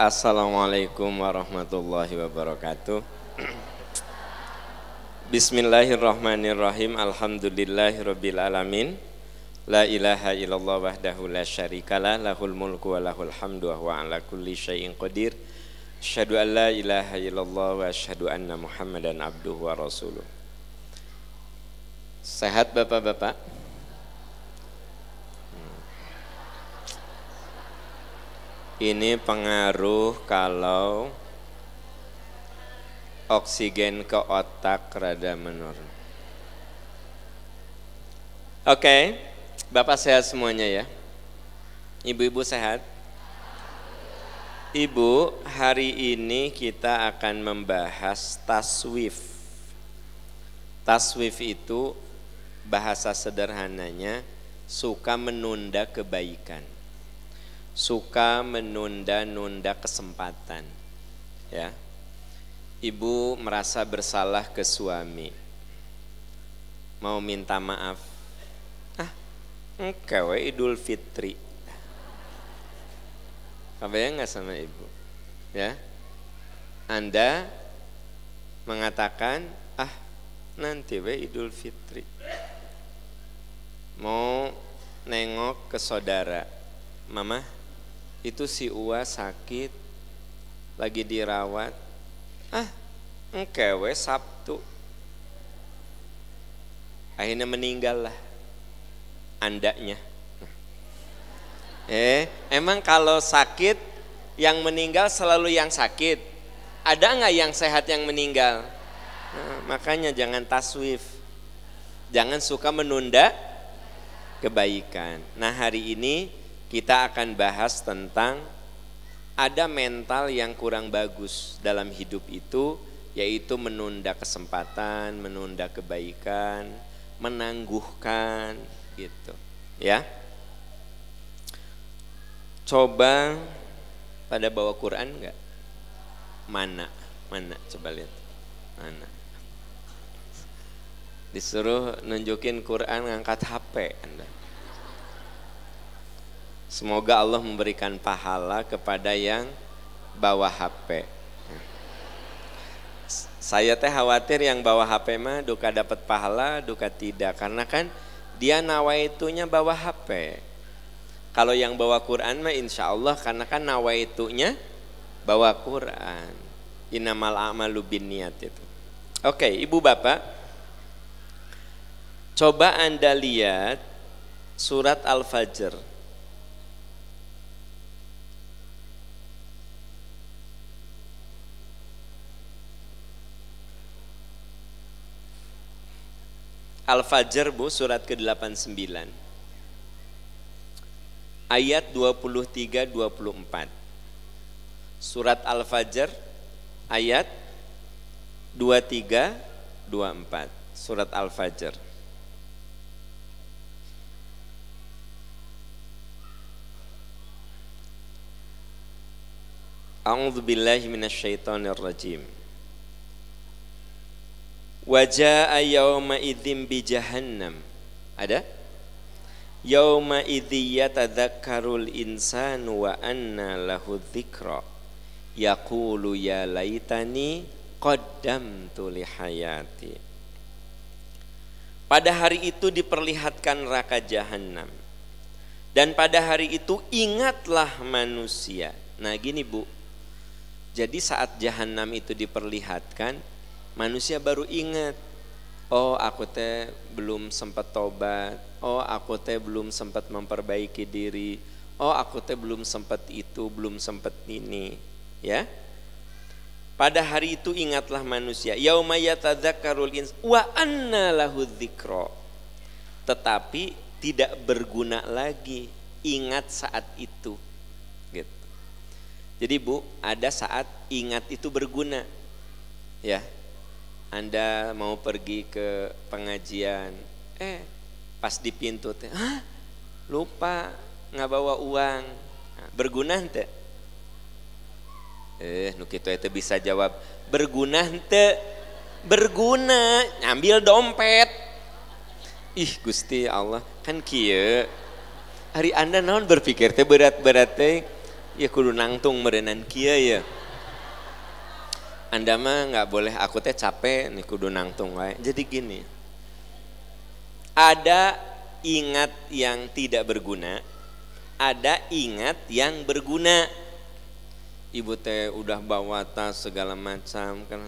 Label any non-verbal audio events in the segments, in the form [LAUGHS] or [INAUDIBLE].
Assalamualaikum warahmatullahi wabarakatuh. Bismillahirrahmanirrahim. Alhamdulillahirabbil alamin. La ilaha illallah wahdahu la syarikalah lahul mulku wa lahul hamdu wa ala kulli syai'in qadir. Asyhadu an la ilaha illallah wa asyhadu anna Muhammadan abduhu wa rasuluh. Sehat Bapak-bapak? Ini pengaruh kalau oksigen ke otak rada menurun. Oke, Bapak sehat semuanya ya. Ibu-ibu sehat? Ibu, hari ini kita akan membahas taswif. Taswif itu bahasa sederhananya suka menunda kebaikan suka menunda-nunda kesempatan. Ya. Ibu merasa bersalah ke suami. Mau minta maaf. Ah, engkau Idul Fitri. Kebayang nggak sama ibu? Ya. Anda mengatakan, ah nanti we Idul Fitri. Mau nengok ke saudara, mama itu si Uwa sakit lagi dirawat. Ah engkewe Sabtu. Akhirnya meninggal lah andanya. Eh emang kalau sakit yang meninggal selalu yang sakit. Ada nggak yang sehat yang meninggal? Nah, makanya jangan taswif. Jangan suka menunda kebaikan. Nah hari ini kita akan bahas tentang ada mental yang kurang bagus dalam hidup itu yaitu menunda kesempatan, menunda kebaikan, menangguhkan gitu. Ya. Coba pada bawa Quran enggak? Mana? Mana? Coba lihat. Mana? Disuruh nunjukin Quran ngangkat HP Anda. Semoga Allah memberikan pahala kepada yang bawa HP. Saya teh khawatir yang bawa HP mah duka dapat pahala, duka tidak. Karena kan dia nawaitunya bawa HP. Kalau yang bawa Quran mah insya Allah karena kan nawaitunya bawa Quran. Inamal a'malu bin niat itu. Oke, ibu bapak. Coba anda lihat surat Al-Fajr Al-Fajr Bu surat ke-89 ayat 23 24 Surat Al-Fajr ayat 23 24 Surat Al-Fajr. A'udzu billahi rajim Wajah yawma idzim bi jahannam. Ada? Yawma idzi yatadzakkarul insanu wa anna lahu dzikra. Yaqulu ya laitani qaddamtu li hayati. Pada hari itu diperlihatkan neraka jahanam. Dan pada hari itu ingatlah manusia. Nah gini bu, jadi saat jahanam itu diperlihatkan, manusia baru ingat oh aku teh belum sempat tobat. Oh aku teh belum sempat memperbaiki diri. Oh aku teh belum sempat itu belum sempat ini. Ya? Pada hari itu ingatlah manusia yauma yatadzakkarul ins wa anna lahu tetapi tidak berguna lagi ingat saat itu. Gitu. Jadi Bu ada saat ingat itu berguna. Ya anda mau pergi ke pengajian, eh pas di pintu teh, lupa nggak bawa uang, nah, berguna ente? Eh, nuk itu itu bisa jawab, berguna ente? Berguna, ngambil dompet. Ih Gusti Allah, kan kia. Hari Anda non berpikir teh berat-berat teh, ya kudu nangtung merenan kia ya anda mah nggak boleh aku teh capek nih kudu nangtung wae. Jadi gini. Ada ingat yang tidak berguna, ada ingat yang berguna. Ibu teh udah bawa tas segala macam kan.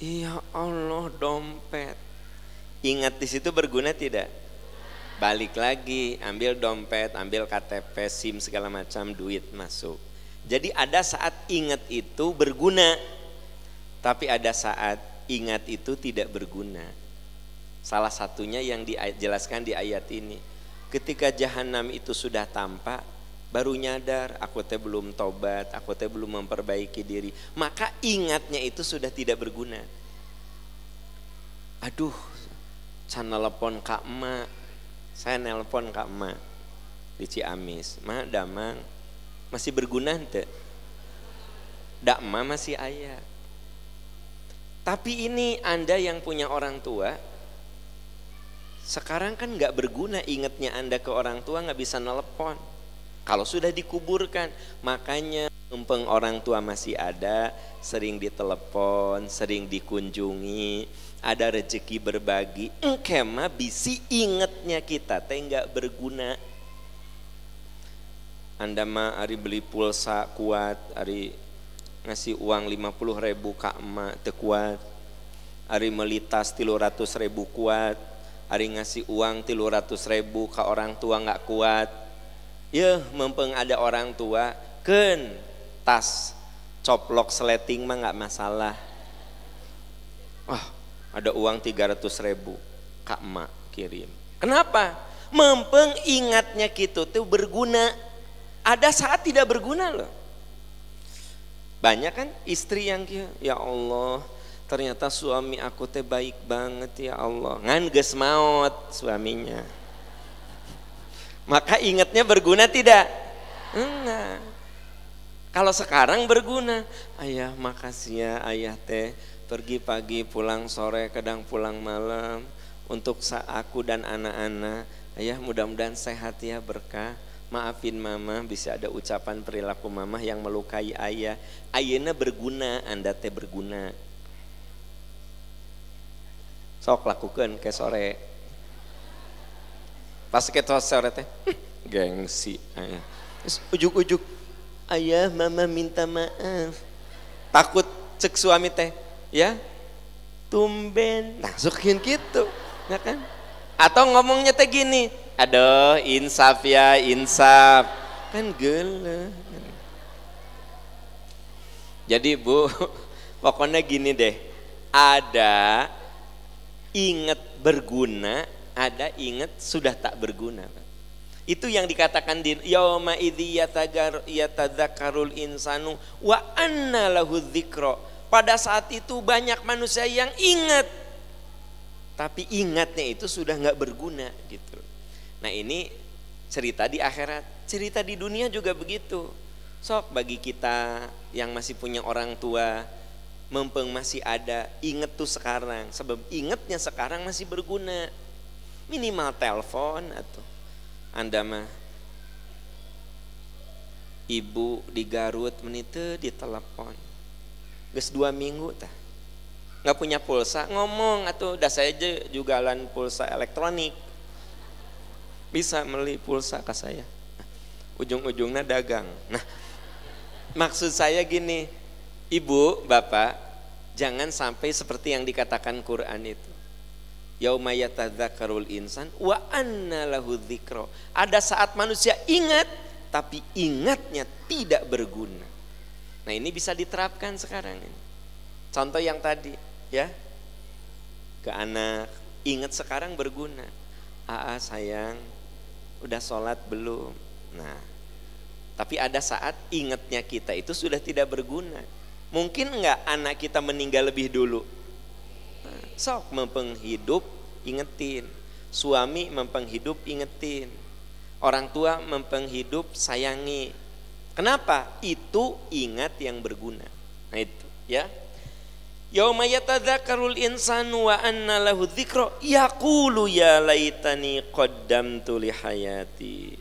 Iya Allah dompet. Ingat di situ berguna tidak? Balik lagi, ambil dompet, ambil KTP, SIM segala macam, duit masuk. Jadi ada saat ingat itu berguna, tapi ada saat ingat itu tidak berguna. Salah satunya yang dijelaskan di ayat ini. Ketika jahanam itu sudah tampak, baru nyadar aku teh belum tobat, aku teh belum memperbaiki diri. Maka ingatnya itu sudah tidak berguna. Aduh, saya nelpon Kak Ma, saya nelpon Kak Ma di Ciamis. Ma, damang, masih berguna ente? Dakma masih ayah tapi ini Anda yang punya orang tua, sekarang kan nggak berguna ingatnya Anda ke orang tua nggak bisa nelpon. Kalau sudah dikuburkan, makanya mumpung orang tua masih ada, sering ditelepon, sering dikunjungi, ada rezeki berbagi. Engkema bisi ingatnya kita, teh nggak berguna. Anda mah hari beli pulsa kuat, hari ngasih uang 50 ribu kak emak tekuat hari melitas tilu ratus ribu kuat. Hari ngasih uang tilu ratus ribu ke orang tua nggak kuat. Ya mempeng ada orang tua ken tas coplok seleting mah nggak masalah. Wah ada uang tiga ratus ribu kak emak kirim. Kenapa? Mempeng ingatnya gitu tuh berguna. Ada saat tidak berguna loh banyak kan istri yang ya Allah ternyata suami aku teh baik banget ya Allah. Ngan ges maut suaminya. Maka ingatnya berguna tidak? Enggak. Kalau sekarang berguna, ayah makasih ya ayah teh pergi pagi pulang sore kadang pulang malam untuk aku dan anak-anak. Ayah mudah-mudahan sehat ya berkah maafin mama bisa ada ucapan perilaku mama yang melukai ayah. Ayahnya berguna anda teh berguna. Sok lakukan ke sore. Pas ke sore teh [LAUGHS] gengsi ayah ujuk-ujuk ayah mama minta maaf. Takut cek suami teh ya tumben. Nah sukin gitu ya kan? Atau ngomongnya teh gini aduh insaf ya insaf. Kan gele jadi bu [LAUGHS] pokoknya gini deh. Ada ingat berguna ada ingat sudah tak berguna. Itu yang dikatakan di yauma idzi yatadzakkarul insanu wa anna lahu dzikra. Pada saat itu banyak manusia yang ingat. Tapi ingatnya itu sudah nggak berguna gitu Nah ini cerita di akhirat, cerita di dunia juga begitu. Sok bagi kita yang masih punya orang tua, mempeng masih ada, inget tuh sekarang. Sebab ingetnya sekarang masih berguna. Minimal telepon atau Anda mah ibu di Garut menite di telepon. Ges dua minggu tah nggak punya pulsa ngomong atau udah saya jualan pulsa elektronik bisa beli pulsa ke saya. Ujung-ujungnya dagang. Nah maksud saya gini ibu bapak jangan sampai seperti yang dikatakan Quran itu. Yauma yatadzakarul insan wa anna lahu dzikra. Ada saat manusia ingat tapi ingatnya tidak berguna. Nah ini bisa diterapkan sekarang ini. Contoh yang tadi ya. Ke anak ingat sekarang berguna. Aa sayang udah sholat belum? Nah tapi ada saat ingatnya kita itu sudah tidak berguna. Mungkin enggak anak kita meninggal lebih dulu? Nah, sok mempenghidup ingetin. Suami mempenghidup ingetin. Orang tua mempenghidup sayangi. Kenapa? Itu ingat yang berguna. Nah itu ya Yauma yatadzakkarul insanu wa anna lahu dzikra yaqulu ya laitani qaddamtu li hayati.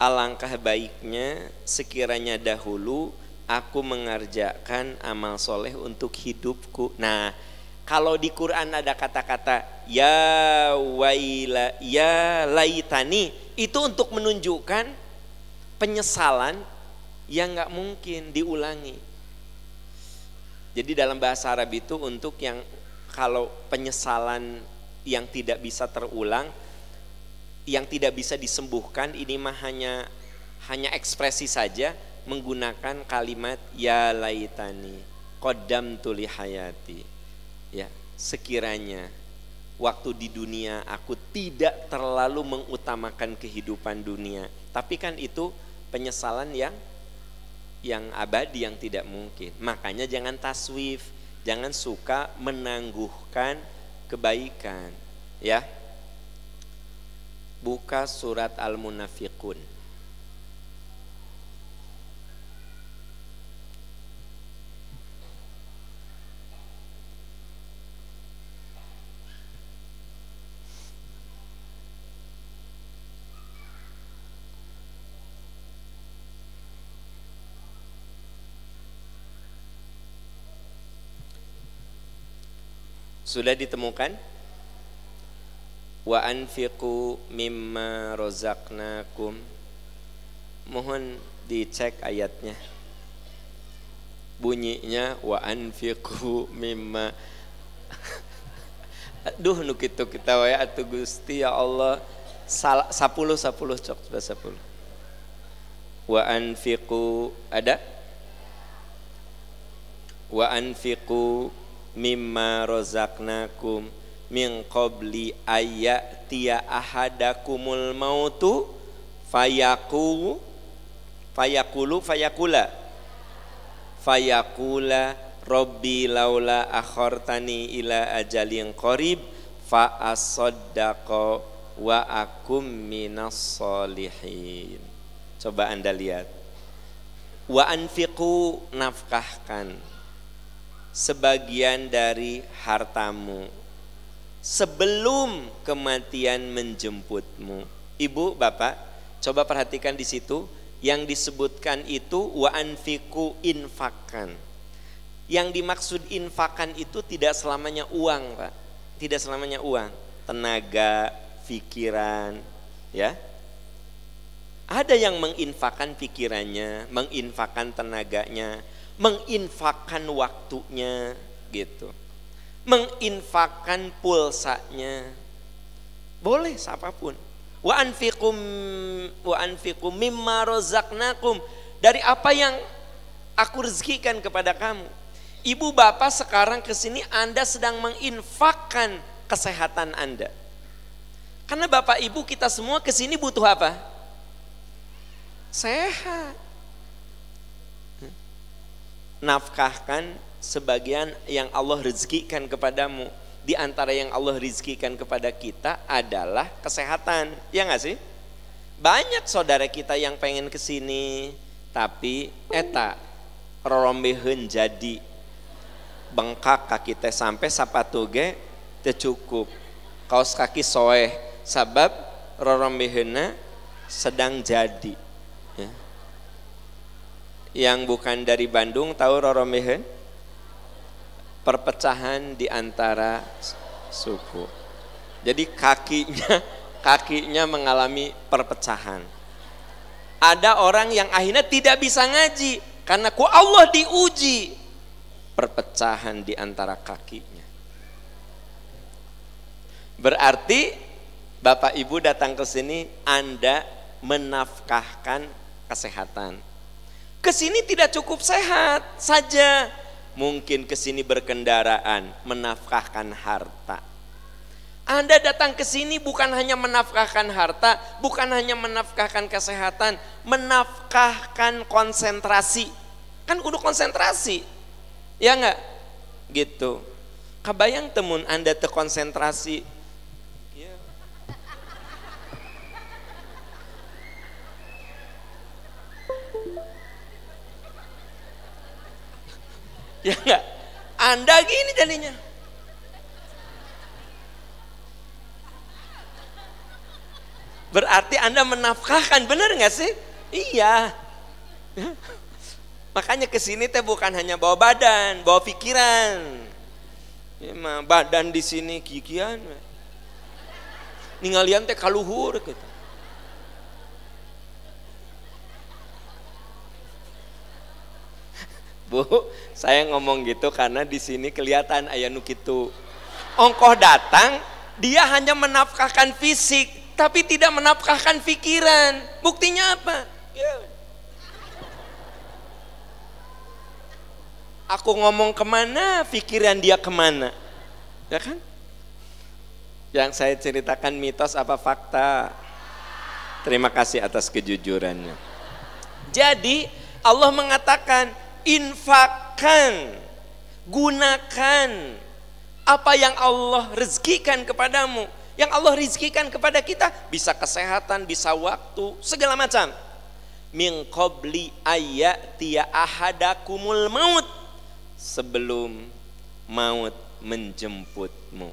alangkah baiknya sekiranya dahulu aku mengerjakan amal soleh untuk hidupku. Nah, kalau di Quran ada kata-kata ya waila ya laitani itu untuk menunjukkan penyesalan yang nggak mungkin diulangi. Jadi dalam bahasa Arab itu untuk yang kalau penyesalan yang tidak bisa terulang, yang tidak bisa disembuhkan ini mah hanya hanya ekspresi saja menggunakan kalimat ya laitani kodam tuli hayati. Ya sekiranya waktu di dunia aku tidak terlalu mengutamakan kehidupan dunia. Tapi kan itu penyesalan yang yang abadi yang tidak mungkin. Makanya jangan taswif jangan suka menangguhkan kebaikan ya. Buka surat al-munafiqun Sudah ditemukan? Wa anfiqu mimma rozaknakum. Mohon dicek ayatnya. Bunyinya wa anfiqu mimma [LAUGHS] Duh nu kitu kita wae atuh Gusti ya Allah. Sapuluh sapuluh cok sepuluh. Wa anfiqu ada? Wa anfiqu mimma rozaknakum min qabli ayatiya ahadakumul mautu fayaku fayakulu fayakula. Fayakula Rabbi laula akhartani ila ajalin qarib fa asaddaqa wa akum minas solihin coba anda lihat. Wa anfiqu nafkahkan sebagian dari hartamu sebelum kematian menjemputmu. Ibu, Bapak, coba perhatikan di situ yang disebutkan itu wa anfiku infakan. Yang dimaksud infakan itu tidak selamanya uang, Pak. Tidak selamanya uang, tenaga, pikiran, ya. Ada yang menginfakan pikirannya, menginfakan tenaganya, menginfakkan waktunya gitu. Menginfakkan pulsanya. Boleh siapa pun. Wa anfiqum wa anfiqum mimma razaqnakum dari apa yang aku rezekikan kepada kamu. Ibu bapak sekarang ke sini Anda sedang menginfakkan kesehatan Anda. Karena bapak ibu kita semua ke sini butuh apa? Sehat nafkahkan sebagian yang Allah rezekikan kepadamu. Di antara yang Allah rezekikan kepada kita adalah kesehatan. Ya nggak sih? Banyak saudara kita yang pengen ke sini, tapi eta rorombehen jadi bengkak kaki teh sampai sapatu ge cukup. Kaos kaki soeh sabab rorombehena sedang jadi yang bukan dari Bandung tahu Roromehen? Perpecahan di antara suku. Jadi kakinya [LAUGHS] kakinya mengalami perpecahan. Ada orang yang akhirnya tidak bisa ngaji karena ku Allah diuji perpecahan di antara kakinya. Berarti Bapak Ibu datang ke sini Anda menafkahkan kesehatan Ke sini tidak cukup sehat saja. Mungkin ke sini berkendaraan, menafkahkan harta. Anda datang ke sini bukan hanya menafkahkan harta, bukan hanya menafkahkan kesehatan, menafkahkan konsentrasi. Kan kudu konsentrasi. Ya enggak? Gitu. Kabayang temun Anda terkonsentrasi Ya enggak? Anda gini jadinya. Berarti Anda menafkahkan, benar nggak sih? Iya. Makanya ke sini teh bukan hanya bawa badan, bawa pikiran. Ya, badan di sini kikian. Ninggalian teh kaluhur gitu. Bu, saya ngomong gitu karena di sini kelihatan ayah nukitu. Ongkoh datang, dia hanya menafkahkan fisik, tapi tidak menafkahkan pikiran. Buktinya apa? Ya. Aku ngomong ke mana, pikiran dia ke mana. Ya kan? Yang saya ceritakan mitos apa fakta? Terima kasih atas kejujurannya. Jadi Allah mengatakan infakkan, gunakan apa yang Allah rezekikan kepadamu. Yang Allah rezekikan kepada kita bisa kesehatan, bisa waktu, segala macam. Min qabli ayatiya ahadakumul maut sebelum maut menjemputmu.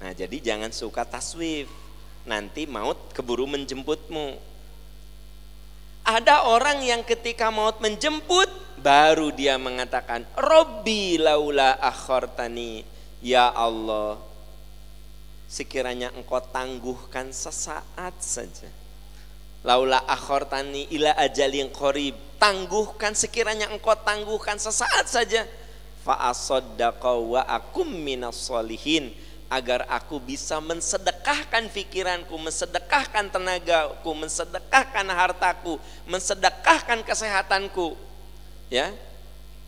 Nah, jadi jangan suka taswif. Nanti maut keburu menjemputmu. Ada orang yang ketika maut menjemput baru dia mengatakan Robbi laula akhortani ya Allah sekiranya engkau tangguhkan sesaat saja. Laula akhortani ila ajalin qorib tangguhkan sekiranya engkau tangguhkan sesaat saja. Fa wa akum minas solihin agar aku bisa mensedekahkan pikiranku, mensedekahkan tenagaku, mensedekahkan hartaku, mensedekahkan kesehatanku ya.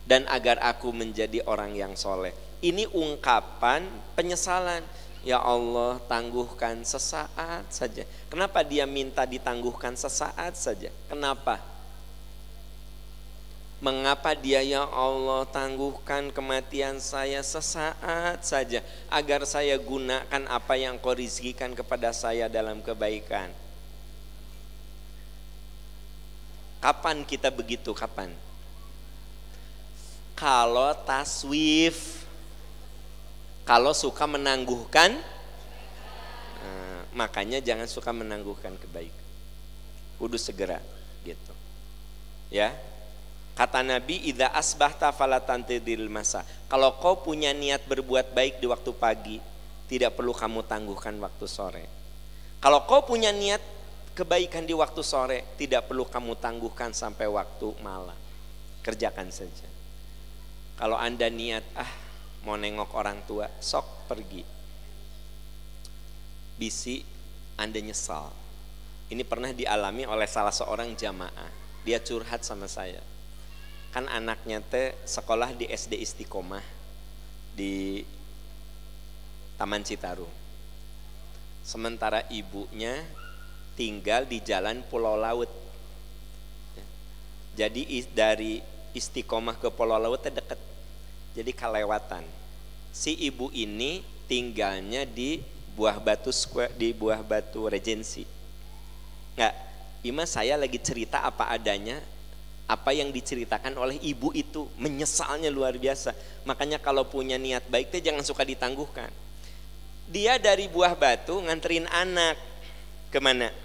Dan agar aku menjadi orang yang soleh. Ini ungkapan penyesalan. Ya Allah tangguhkan sesaat saja. Kenapa dia minta ditangguhkan sesaat saja? Kenapa Mengapa dia ya Allah tangguhkan kematian saya sesaat saja agar saya gunakan apa yang kau rizkikan kepada saya dalam kebaikan. Kapan kita begitu? Kapan? kalau taswif kalau suka menangguhkan nah, makanya jangan suka menangguhkan kebaikan kudu segera gitu ya kata Nabi idza asbahta fala tantidil masa kalau kau punya niat berbuat baik di waktu pagi tidak perlu kamu tangguhkan waktu sore kalau kau punya niat kebaikan di waktu sore tidak perlu kamu tangguhkan sampai waktu malam kerjakan saja kalau Anda niat, ah mau nengok orang tua, sok pergi. Bisi Anda nyesal. Ini pernah dialami oleh salah seorang jamaah. Dia curhat sama saya. Kan anaknya teh sekolah di SD Istiqomah di Taman Citarum. Sementara ibunya tinggal di jalan Pulau Laut. Jadi dari istiqomah ke Pulau Laut dekat jadi kelewatan si ibu ini tinggalnya di buah batu square di buah batu regensi nggak Ima saya lagi cerita apa adanya apa yang diceritakan oleh ibu itu menyesalnya luar biasa. Makanya kalau punya niat baik teh jangan suka ditangguhkan. Dia dari buah batu nganterin anak ke mana?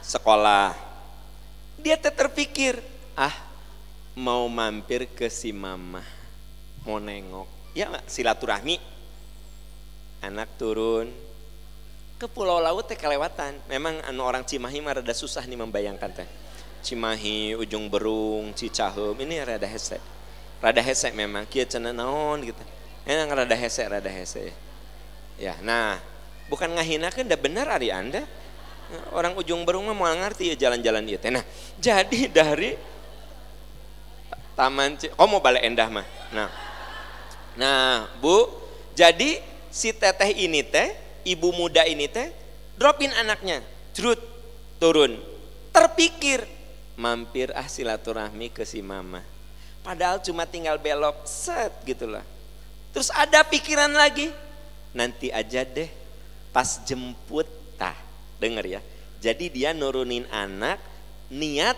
Sekolah. Dia terpikir ah mau mampir ke si mama mau nengok. Ya silaturahmi. Anak turun. Ke pulau laut teh kelewatan. Memang anu orang Cimahi mah rada susah nih membayangkan teh Cimahi ujung berung Cicahem ini rada hese. Rada hese memang kia cina naon gitu. Emang rada hese rada hese. Ya nah bukan ngahinakan dah benar hari anda. Orang ujung berung mah ngerti ya jalan-jalan itu nah jadi [LAUGHS] dari taman oh mau balik endah mah. Nah Nah, Bu, jadi si teteh ini teh, ibu muda ini teh, dropin anaknya, jerut, turun. Terpikir, mampir ah silaturahmi ke si mama. Padahal cuma tinggal belok, set gitulah. Terus ada pikiran lagi, nanti aja deh pas jemput, tah denger ya. Jadi dia nurunin anak, niat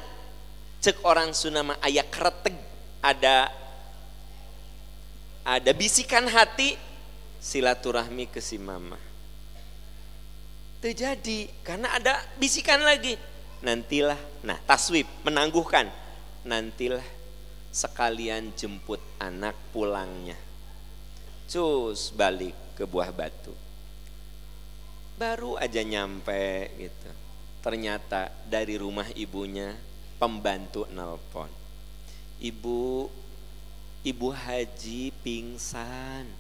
cek orang sunama ayah kretek ada ada bisikan hati silaturahmi ke si mama. Terjadi karena ada bisikan lagi. Nantilah, nah taswib menangguhkan. Nantilah sekalian jemput anak pulangnya. Cus balik ke buah batu. Baru aja nyampe gitu. Ternyata dari rumah ibunya pembantu nelpon. Ibu, ibu haji pingsan.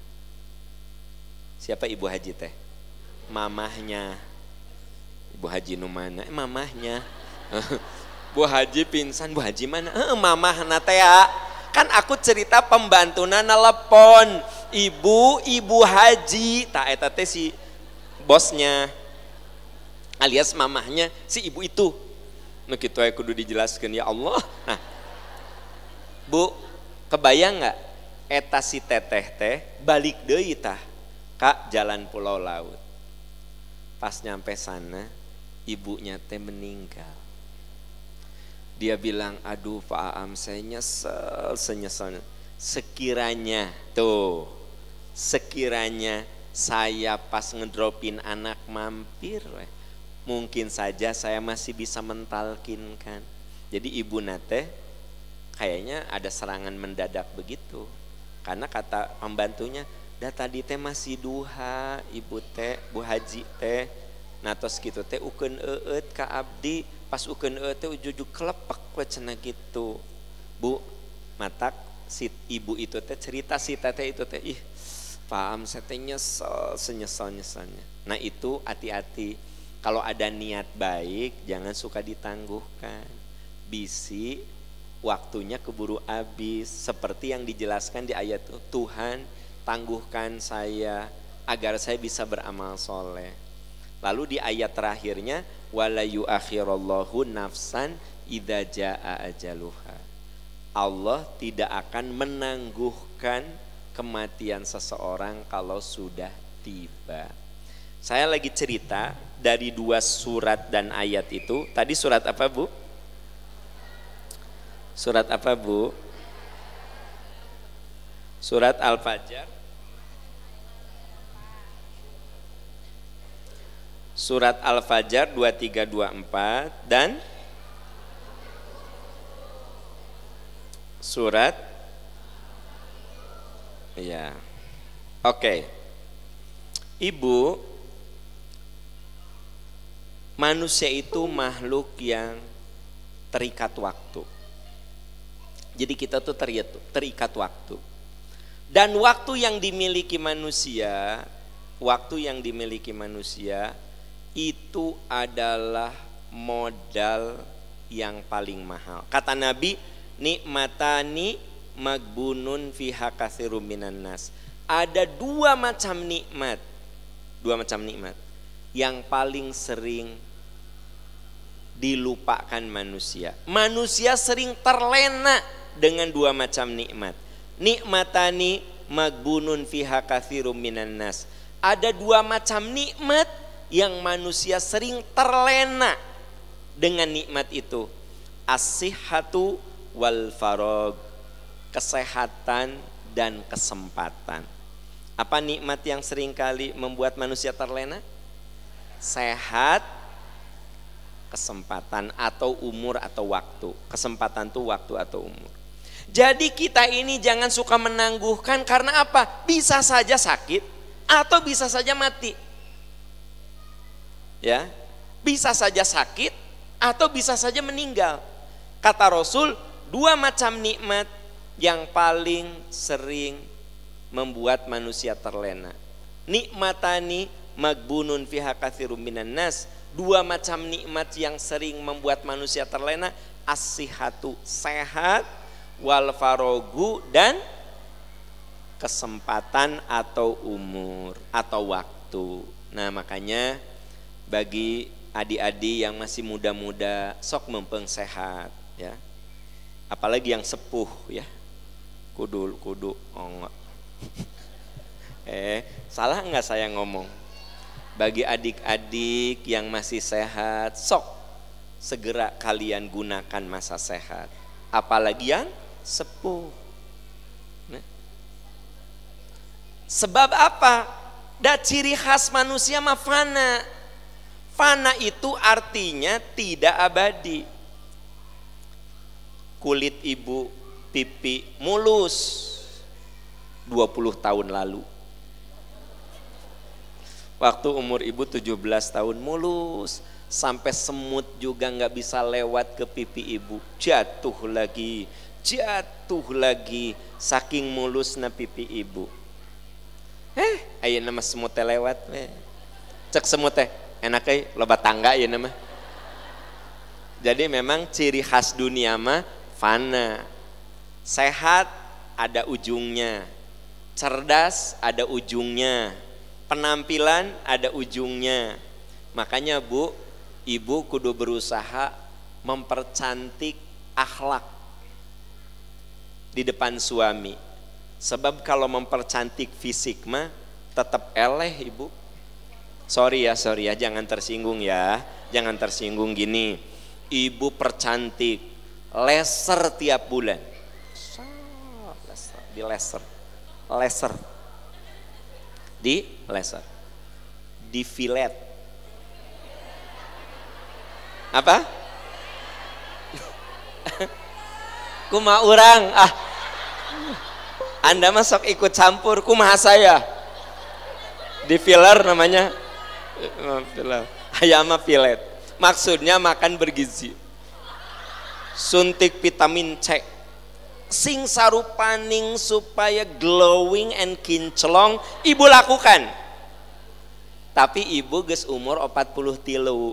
Siapa ibu haji teh? Mamahnya. Ibu haji numana, eh, mamahnya. [LAUGHS] Bu Haji pingsan, Bu Haji mana? Eh, mamah natea. Kan aku cerita pembantuna nelpon. Ibu, ibu haji. Tak eta teh si bosnya alias mamahnya si ibu itu. Nah gitu ya kudu dijelaskan ya Allah. Nah, Bu, kebayang nggak eta si teteh teh balik deui tah kak jalan pulau laut. Pas nyampe sana, ibunya teh meninggal. Dia bilang, aduh Pak Am saya nyesel, senyeselnya. Sekiranya, tuh, sekiranya saya pas ngedropin anak mampir, mungkin saja saya masih bisa mentalkinkan. Jadi ibu nate kayaknya ada serangan mendadak begitu. Karena kata pembantunya, dah tadi teh masih duha, ibu teh, bu haji teh, natos gitu teh uken eet ka abdi, pas uken teh ujuju kelepek we cena gitu. Bu matak si ibu itu teh cerita si teteh itu teh ih paham saya teh nyesel senyesal nyeselnya. Nah itu hati-hati. Kalau ada niat baik jangan suka ditangguhkan. Bisi waktunya keburu habis. Seperti yang dijelaskan di ayat Tuhan tangguhkan saya agar saya bisa beramal soleh lalu di ayat terakhirnya wala yuakhirallahu nafsan idza jaa ajaluha. Allah tidak akan menangguhkan kematian seseorang kalau sudah tiba. Saya lagi cerita dari dua surat dan ayat itu. Tadi surat apa, Bu? Surat apa, Bu? Surat Al-Fajr surat Al-Fajr 2324 dan surat ya oke. Okay. ibu manusia itu makhluk yang terikat waktu. Jadi kita tuh terikat waktu. Dan waktu yang dimiliki manusia waktu yang dimiliki manusia itu adalah modal yang paling mahal. Kata Nabi, nikmatani magbunun fiha kathirum minan nas. Ada dua macam nikmat. Dua macam nikmat yang paling sering dilupakan manusia. Manusia sering terlena dengan dua macam nikmat. Nikmatani magbunun fiha kathirum minan nas. Ada dua macam nikmat yang manusia sering terlena dengan nikmat itu. Asihatu wal farog, kesehatan dan kesempatan. Apa nikmat yang sering kali membuat manusia terlena? Sehat, kesempatan atau umur atau waktu. Kesempatan itu waktu atau umur. Jadi kita ini jangan suka menangguhkan karena apa? Bisa saja sakit atau bisa saja mati ya bisa saja sakit atau bisa saja meninggal. Kata Rasul, dua macam nikmat yang paling sering membuat manusia terlena. Nikmatani magbunun fiha katsirum minan nas. Dua macam nikmat yang sering membuat manusia terlena, asihatu sehat, wal farogu dan kesempatan atau umur atau waktu. Nah, makanya bagi adik-adik yang masih muda-muda sok mempeng sehat ya. Apalagi yang sepuh ya. Kudu kudu oh [LAUGHS] eh salah nggak saya ngomong? Bagi adik-adik yang masih sehat sok segera kalian gunakan masa sehat. Apalagi yang sepuh. Nah. sebab apa? Da ciri khas manusia mah fana Fana itu artinya tidak abadi. Kulit ibu pipi mulus 20 tahun lalu. Waktu umur ibu 17 tahun mulus, sampai semut juga nggak bisa lewat ke pipi ibu. Jatuh lagi, jatuh lagi, saking mulusnya pipi ibu. Eh, ayo nama semut lewat. Eh. Cek semut teh, enak eh, loba tangga ya nama. Jadi memang ciri khas dunia mah fana. Sehat ada ujungnya. Cerdas ada ujungnya. Penampilan ada ujungnya. Makanya Bu, Ibu kudu berusaha mempercantik akhlak di depan suami. Sebab kalau mempercantik fisik mah tetap eleh Ibu. Sorry ya, sorry ya, jangan tersinggung ya. Jangan tersinggung gini. Ibu percantik, laser tiap bulan. Di laser. Laser. Di laser. Di filet. Apa? [LAUGHS] Kuma orang ah anda masuk ikut campur kumaha saya di filler namanya ayam filet. Maksudnya makan bergizi. Suntik vitamin C. Sing sarupaning supaya glowing and kinclong ibu lakukan. Tapi ibu ges umur 40 tilu.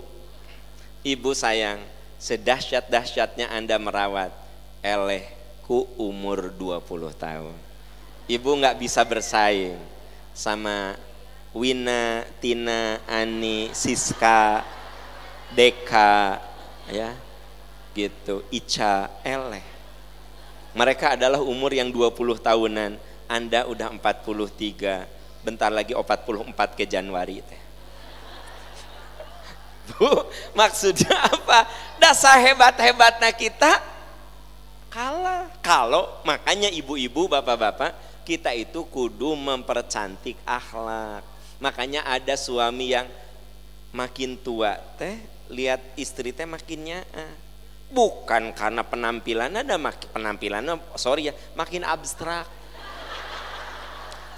Ibu sayang sedahsyat-dahsyatnya anda merawat eleh ku umur 20 tahun. Ibu nggak bisa bersaing sama Wina, Tina, Ani, Siska, Deka, ya, gitu, Ica, Eleh. Mereka adalah umur yang 20 tahunan, Anda udah 43, bentar lagi 44 ke Januari. [LAUGHS] Bu, maksudnya apa? Dasar hebat-hebatnya kita kalah. Kalau makanya ibu-ibu, bapak-bapak, kita itu kudu mempercantik akhlak. Makanya ada suami yang makin tua teh lihat istri teh makinnya eh. bukan karena penampilan ada makin penampilannya sorry ya makin abstrak.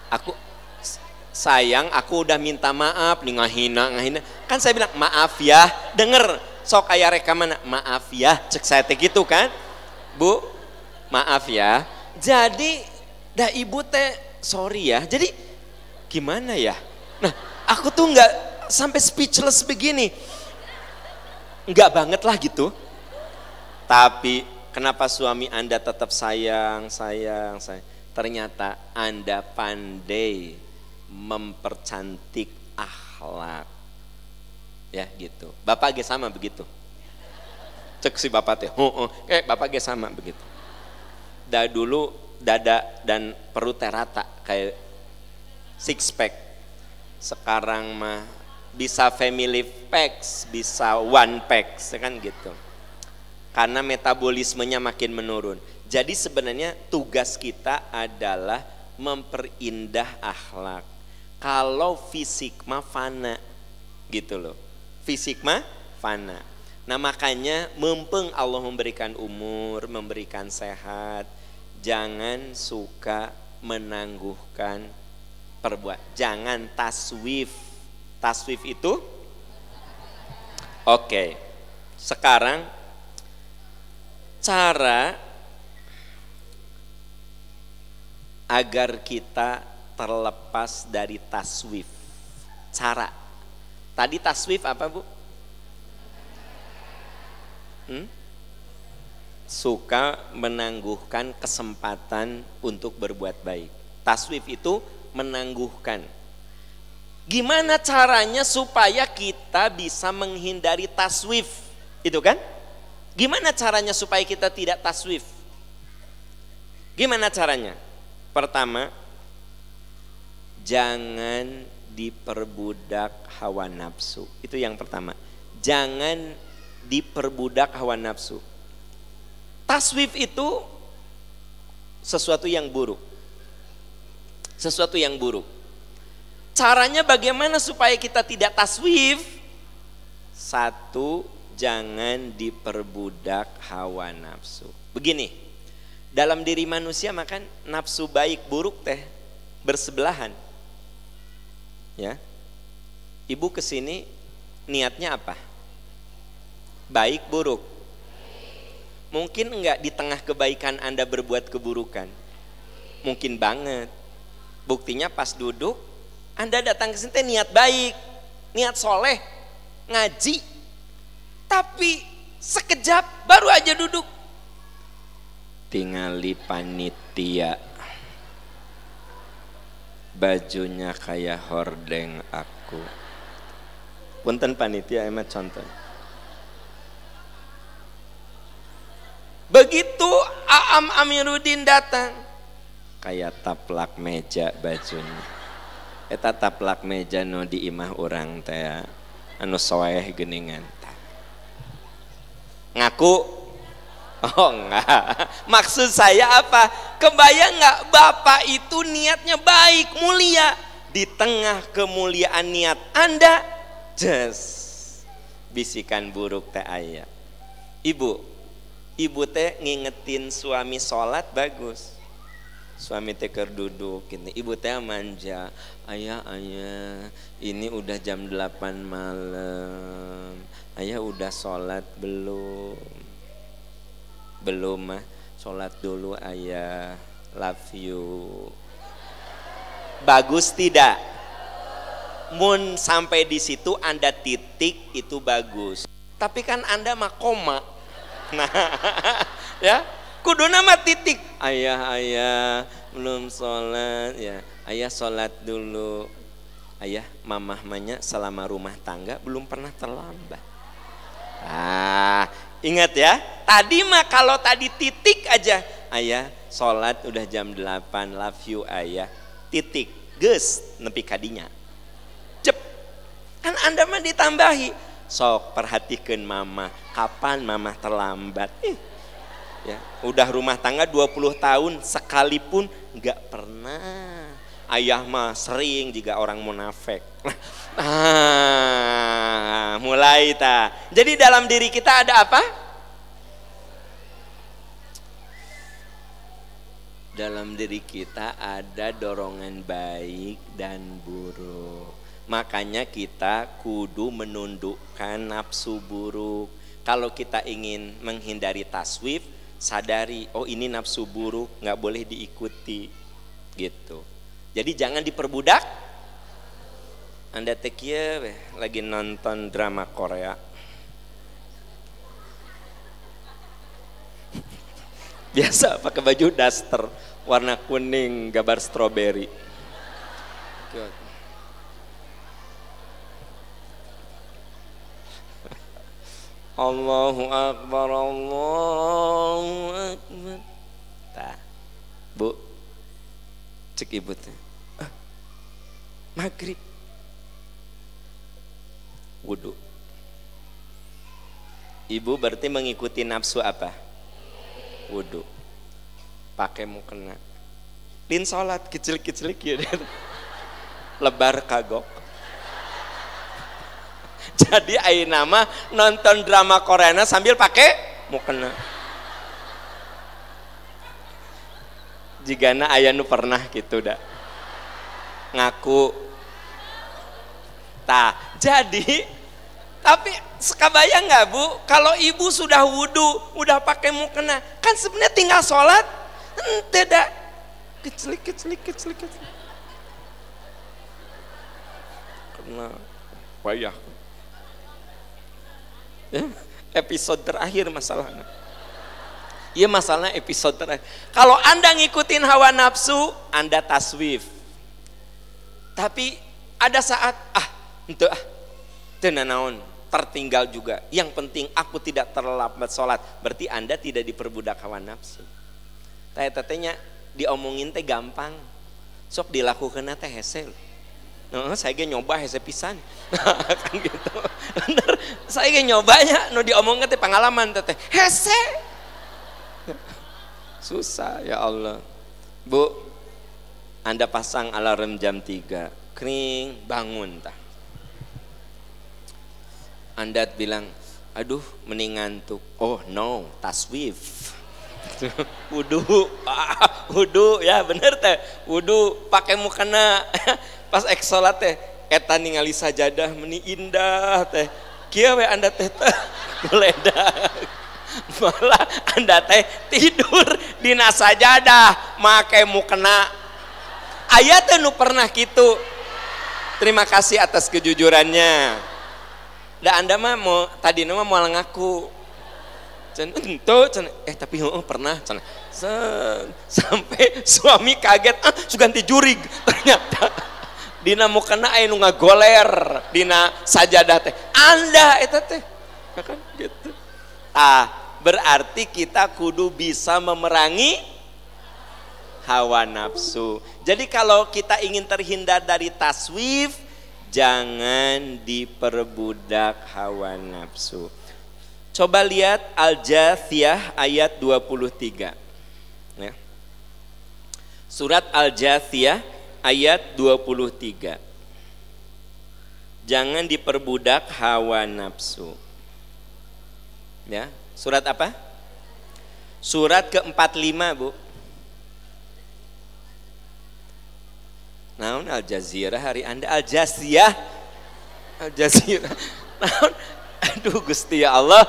Aku sayang aku udah minta maaf nih ngahina ngahina. Kan saya bilang maaf ya denger sok ayah rekaman. Maaf ya cek saya teh gitu kan? Bu maaf ya. Jadi dah ibu teh sorry ya. Jadi gimana ya nah aku tuh nggak sampai speechless begini. Nggak banget lah gitu. Tapi kenapa suami anda tetap sayang sayang sayang? Ternyata anda pandai mempercantik akhlak. Ya gitu. Bapak ge sama begitu? Cek si bapak teh. Oh, eh bapak ge sama begitu? Dah dulu dada dan perut terata kayak six pack. Sekarang mah bisa family packs, bisa one pack, kan gitu. Karena metabolismenya makin menurun. Jadi sebenarnya tugas kita adalah memperindah akhlak. Kalau fisik mah fana, gitu loh. Fisik mah fana. Nah makanya mumpung Allah memberikan umur, memberikan sehat, jangan suka menangguhkan perbuat. Jangan taswif. Taswif itu oke. Okay. Sekarang cara agar kita terlepas dari taswif. Cara. Tadi taswif apa, Bu? Hmm? suka menangguhkan kesempatan untuk berbuat baik. Taswif itu menangguhkan. Gimana caranya supaya kita bisa menghindari taswif? Itu kan? Gimana caranya supaya kita tidak taswif? Gimana caranya? Pertama, jangan diperbudak hawa nafsu. Itu yang pertama. Jangan diperbudak hawa nafsu Taswif itu sesuatu yang buruk. Sesuatu yang buruk. Caranya bagaimana supaya kita tidak taswif? Satu, jangan diperbudak hawa nafsu. Begini, dalam diri manusia makan nafsu baik buruk teh bersebelahan. Ya. Ibu ke sini niatnya apa? Baik buruk. Mungkin enggak di tengah kebaikan Anda berbuat keburukan. Mungkin banget. Buktinya pas duduk, Anda datang ke sini niat baik, niat soleh, ngaji. Tapi sekejap baru aja duduk. Tingali panitia. Bajunya kayak hordeng aku. Punten panitia emat contoh. Begitu Aam Amiruddin datang, kayak taplak meja bajunya. Eta taplak meja no di imah orang teh anu soeh geningan. Ngaku Oh enggak, [LAUGHS] maksud saya apa? Kebayang enggak Bapak itu niatnya baik, mulia. Di tengah kemuliaan niat Anda, just bisikan buruk teh ayah. Ibu, ibu teh ngingetin suami sholat bagus. Suami teh duduk ini, ibu teh manja. Ayah, ayah, ini udah jam 8 malam. Ayah udah sholat belum? belum mah. Sholat dulu ayah. Love you. Bagus tidak? Mun sampai di situ anda titik itu bagus. Tapi kan anda mah koma. [LAUGHS] Nah [LAUGHS] ya kudu nama titik. Ayah ayah belum sholat. Ya ayah sholat dulu. Ayah mamah mamahnya selama rumah tangga belum pernah terlambat. Ah Ingat ya, tadi mah kalau tadi titik aja, ayah sholat udah jam 8, love you ayah, titik, ges, nepi kadinya. Cep, kan anda mah ditambahi, sok perhatikan mama, kapan mama terlambat. Eh, ya, udah rumah tangga 20 tahun sekalipun nggak pernah. Ayah mah sering juga orang munafik. [LAUGHS] Ah, mulai ta. Jadi dalam diri kita ada apa? Dalam diri kita ada dorongan baik dan buruk. Makanya kita kudu menundukkan nafsu buruk. Kalau kita ingin menghindari taswif, sadari, oh ini nafsu buruk, nggak boleh diikuti, gitu. Jadi jangan diperbudak, anda tekia lagi nonton drama Korea. [LAUGHS] Biasa pakai baju daster warna kuning gambar stroberi. Allahu Akbar, Allahu Akbar. Tah, bu, cek ibu tuh. Ah, maghrib wudhu. Ibu berarti mengikuti nafsu apa? Wudhu. Pakai mukena. Lin sholat kecil-kecil ya. Lebar kagok. [LAUGHS] Jadi ayo nama nonton drama Korea sambil pakai mukena. Jika na ayah nu pernah gitu dah ngaku tak jadi tapi sekabayang nggak bu, kalau ibu sudah wudhu, udah pakai mukena, kan sebenarnya tinggal sholat, tidak kecelik kecelik kecelik kecelik. Karena payah. Ya, episode terakhir masalahnya. Iya masalahnya episode terakhir. Kalau anda ngikutin hawa nafsu, anda taswif. Tapi ada saat ah, itu ah, tenanaon tertinggal juga. Yang penting aku tidak terlambat sholat. Berarti anda tidak diperbudak hawa nafsu. Tanya tetenya diomongin teh gampang. Sok dilakukan teh hesel. Nah, saya gak nyoba hese pisan. [LAUGHS] kan gitu. Bener, saya gak nyobanya, no diomongin teh pengalaman teh hese. [LAUGHS] Susah ya Allah. Bu, Anda pasang alarm jam 3, kering, bangun tah Anda bilang, aduh mending ngantuk. Oh no, taswif. [LAUGHS] Wudu, ah, wudu ya bener teh. Wudu pakai mukena pas eksolat teh. Eta ningali sajadah meni indah teh. Kia we anda teh teh [LAUGHS] Malah anda teh tidur di sajadah make mukena. Ayat nu pernah gitu. Terima kasih atas kejujurannya. Dan anda mah mau tadi nama mau ngaku. Cen cen eh tapi oh, pernah cen sampai [LAUGHS] suami kaget ah ganti jurig [LAUGHS] ternyata dina mau kena aya nu ngagoler dina sajadah teh anda eta teh ya kan gitu ah berarti kita kudu bisa memerangi hawa nafsu jadi kalau kita ingin terhindar dari taswif jangan diperbudak hawa nafsu. Coba lihat Al-Jathiyah ayat 23. Ya. Surat Al-Jathiyah ayat 23. Jangan diperbudak hawa nafsu. Ya, surat apa? Surat ke-45, Bu. Naon Al Jazeera hari Anda Al Jaziyah Al Jazeera. [LAUGHS] Naon aduh Gusti ya Allah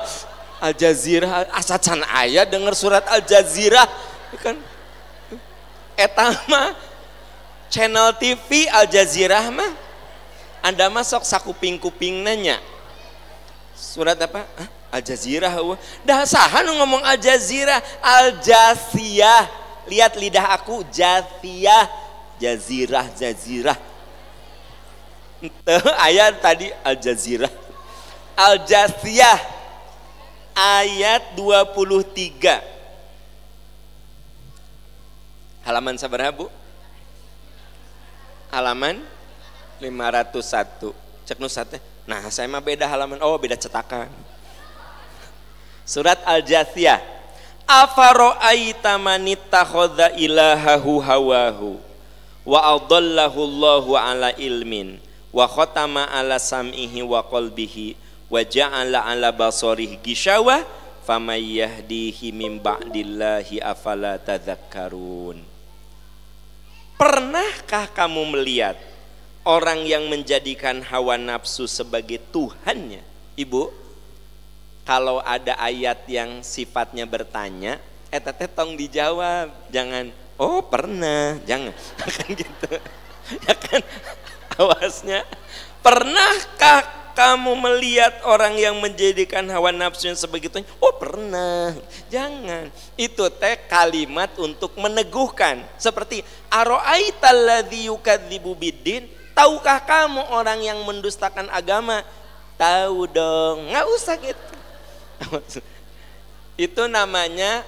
Al Jazeera asacan ayah dengar surat Al Jazeera kan etama channel TV Al Jazeera mah Anda masuk sakuping-kuping nanya surat apa? Al Jazeera dah sahan ngomong Al Jazeera? Al Jaziyah lihat lidah aku Jaziyah jazirah jazirah ayat tadi al jazirah al jaziyah ayat 23 halaman sabar Bu halaman 501 cek nusatnya. Nah saya mah beda halaman. Oh beda cetakan. Surat al jaziyah afaro'aita manittakhadha ilahahu hawahu wa adallahu Allahu ala ilmin wa khatama ala sam'ihi wa qalbihi wa ja'ala ala basarihi gishawa famay yahdihi min ba'dillahi afala tadhakkarun Pernahkah kamu melihat orang yang menjadikan hawa nafsu sebagai Tuhannya? Ibu, kalau ada ayat yang sifatnya bertanya, eh teteh tong dijawab, jangan Oh pernah, jangan [LAUGHS] kan gitu. Ya kan, awasnya. Pernahkah kamu melihat orang yang menjadikan hawa nafsunya sebegitu? Oh pernah, jangan. Itu teh kalimat untuk meneguhkan. Seperti bidin. Tahukah kamu orang yang mendustakan agama? Tahu dong, nggak usah gitu. [LAUGHS] Itu namanya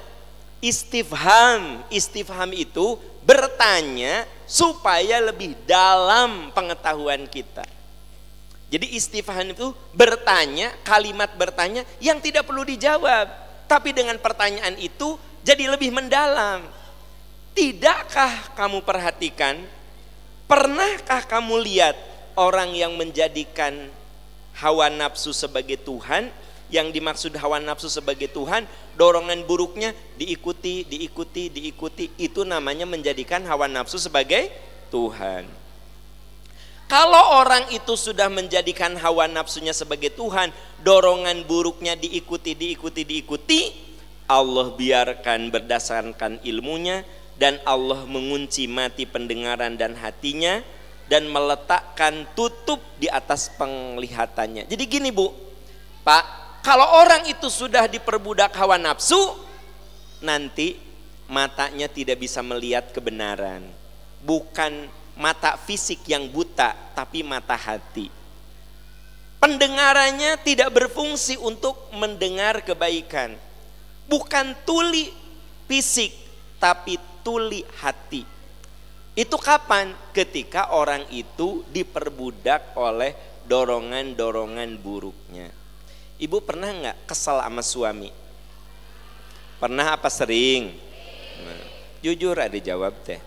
istifham. Istifham itu bertanya supaya lebih dalam pengetahuan kita. Jadi istifham itu bertanya, kalimat bertanya yang tidak perlu dijawab. Tapi dengan pertanyaan itu jadi lebih mendalam. Tidakkah kamu perhatikan, pernahkah kamu lihat orang yang menjadikan hawa nafsu sebagai Tuhan yang dimaksud hawa nafsu sebagai Tuhan, dorongan buruknya diikuti, diikuti, diikuti. Itu namanya menjadikan hawa nafsu sebagai Tuhan. Kalau orang itu sudah menjadikan hawa nafsunya sebagai Tuhan, dorongan buruknya diikuti, diikuti, diikuti, Allah biarkan berdasarkan ilmunya dan Allah mengunci mati pendengaran dan hatinya dan meletakkan tutup di atas penglihatannya. Jadi gini Bu, Pak, kalau orang itu sudah diperbudak hawa nafsu, nanti matanya tidak bisa melihat kebenaran. Bukan mata fisik yang buta, tapi mata hati. Pendengarannya tidak berfungsi untuk mendengar kebaikan. Bukan tuli fisik, tapi tuli hati. Itu kapan? Ketika orang itu diperbudak oleh dorongan-dorongan buruknya. Ibu pernah nggak kesal sama suami? Pernah apa sering? Nah, jujur ada jawab teh.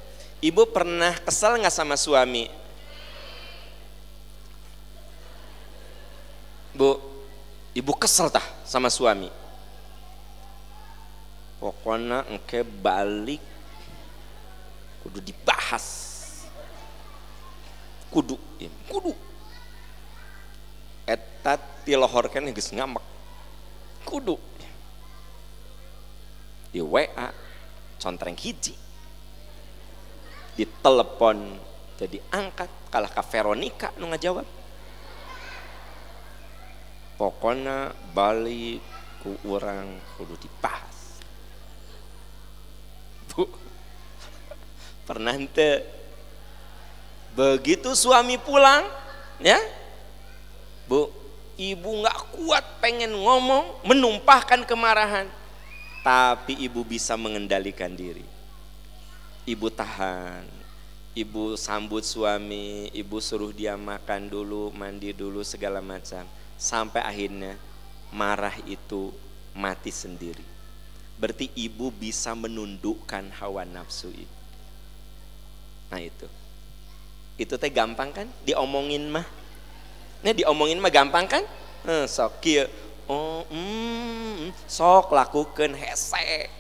Ibu pernah kesal nggak sama suami? Bu, Ibu kesel tah sama suami. Pokoknya engke balik kudu dibahas. Kudu, ya, kudu. Etat tilohorkan geus ngamek. Kudu. Di WA contreng hiji. Di telepon jadi angkat kalah ke Veronica nu ngajawab. Pokoknya balik ku orang kudu dibahas bu [LAUGHS] pernah ente? Begitu suami pulang ya? Bu ibu nggak kuat pengen ngomong menumpahkan kemarahan. Tapi ibu bisa mengendalikan diri ibu tahan ibu sambut suami, ibu suruh dia makan dulu, mandi dulu segala macam. Sampai akhirnya marah itu mati sendiri. Berarti ibu bisa menundukkan hawa nafsu itu. Nah itu. Itu teh gampang kan? Diomongin mah. Ini diomongin mah gampang kan? Eh, sok kia. Oh, mm, sok lakukan hese.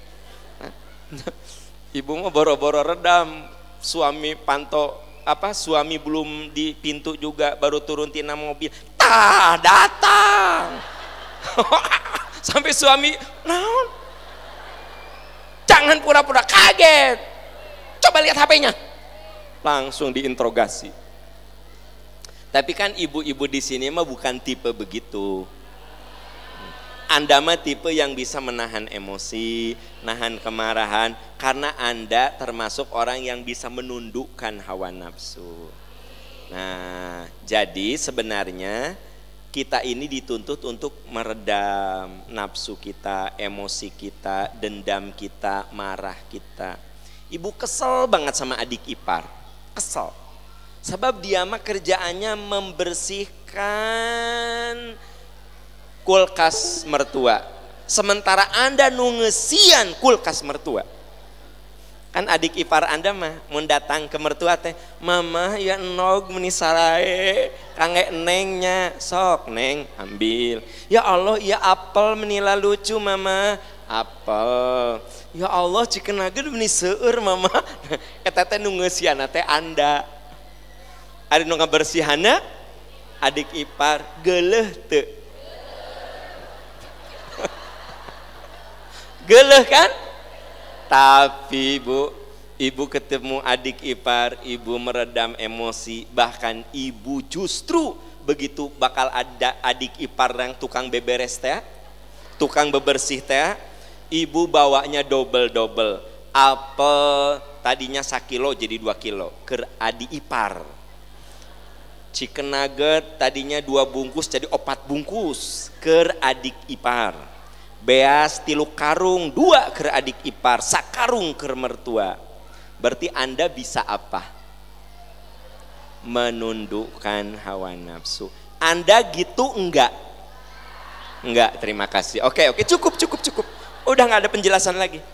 [LAUGHS] Ibu mah boro-boro redam, suami panto apa suami belum di pintu juga baru turun tina mobil. Tah datang. [LAUGHS] Sampai suami naon? Jangan pura-pura kaget. Coba lihat HP-nya langsung diinterogasi. Tapi kan ibu-ibu di sini mah bukan tipe begitu anda mah tipe yang bisa menahan emosi, nahan kemarahan karena Anda termasuk orang yang bisa menundukkan hawa nafsu. Nah, jadi sebenarnya kita ini dituntut untuk meredam nafsu kita, emosi kita, dendam kita, marah kita. Ibu kesel banget sama adik ipar, kesel. Sebab dia mah kerjaannya membersihkan kulkas mertua. Sementara Anda nungesian kulkas mertua. Kan adik ipar Anda mah mau datang ke mertua teh, "Mama ya nog menisarae, kange nengnya, sok neng ambil." Ya Allah, ya apel menila lucu mama. Apel. Ya Allah, nageun meni seueur mama. [LAUGHS] Eta teh nungesian teh Anda. Ari nu ngabersihana adik ipar geuleuh teu Geleh kan? Tapi bu, ibu ketemu adik ipar, ibu meredam emosi, bahkan ibu justru begitu bakal ada adik ipar yang tukang beberes teh, tukang bebersih teh, ibu bawanya double-double. Apel tadinya sakilo jadi dua kilo, ke adik ipar. Chicken nugget tadinya dua bungkus jadi opat bungkus, ke adik ipar beas tilu karung dua ke adik ipar sakarung ke mertua. Berarti anda bisa apa? Menundukkan hawa nafsu. Anda gitu enggak? Enggak terima kasih. Oke oke cukup cukup cukup. Udah nggak ada penjelasan lagi.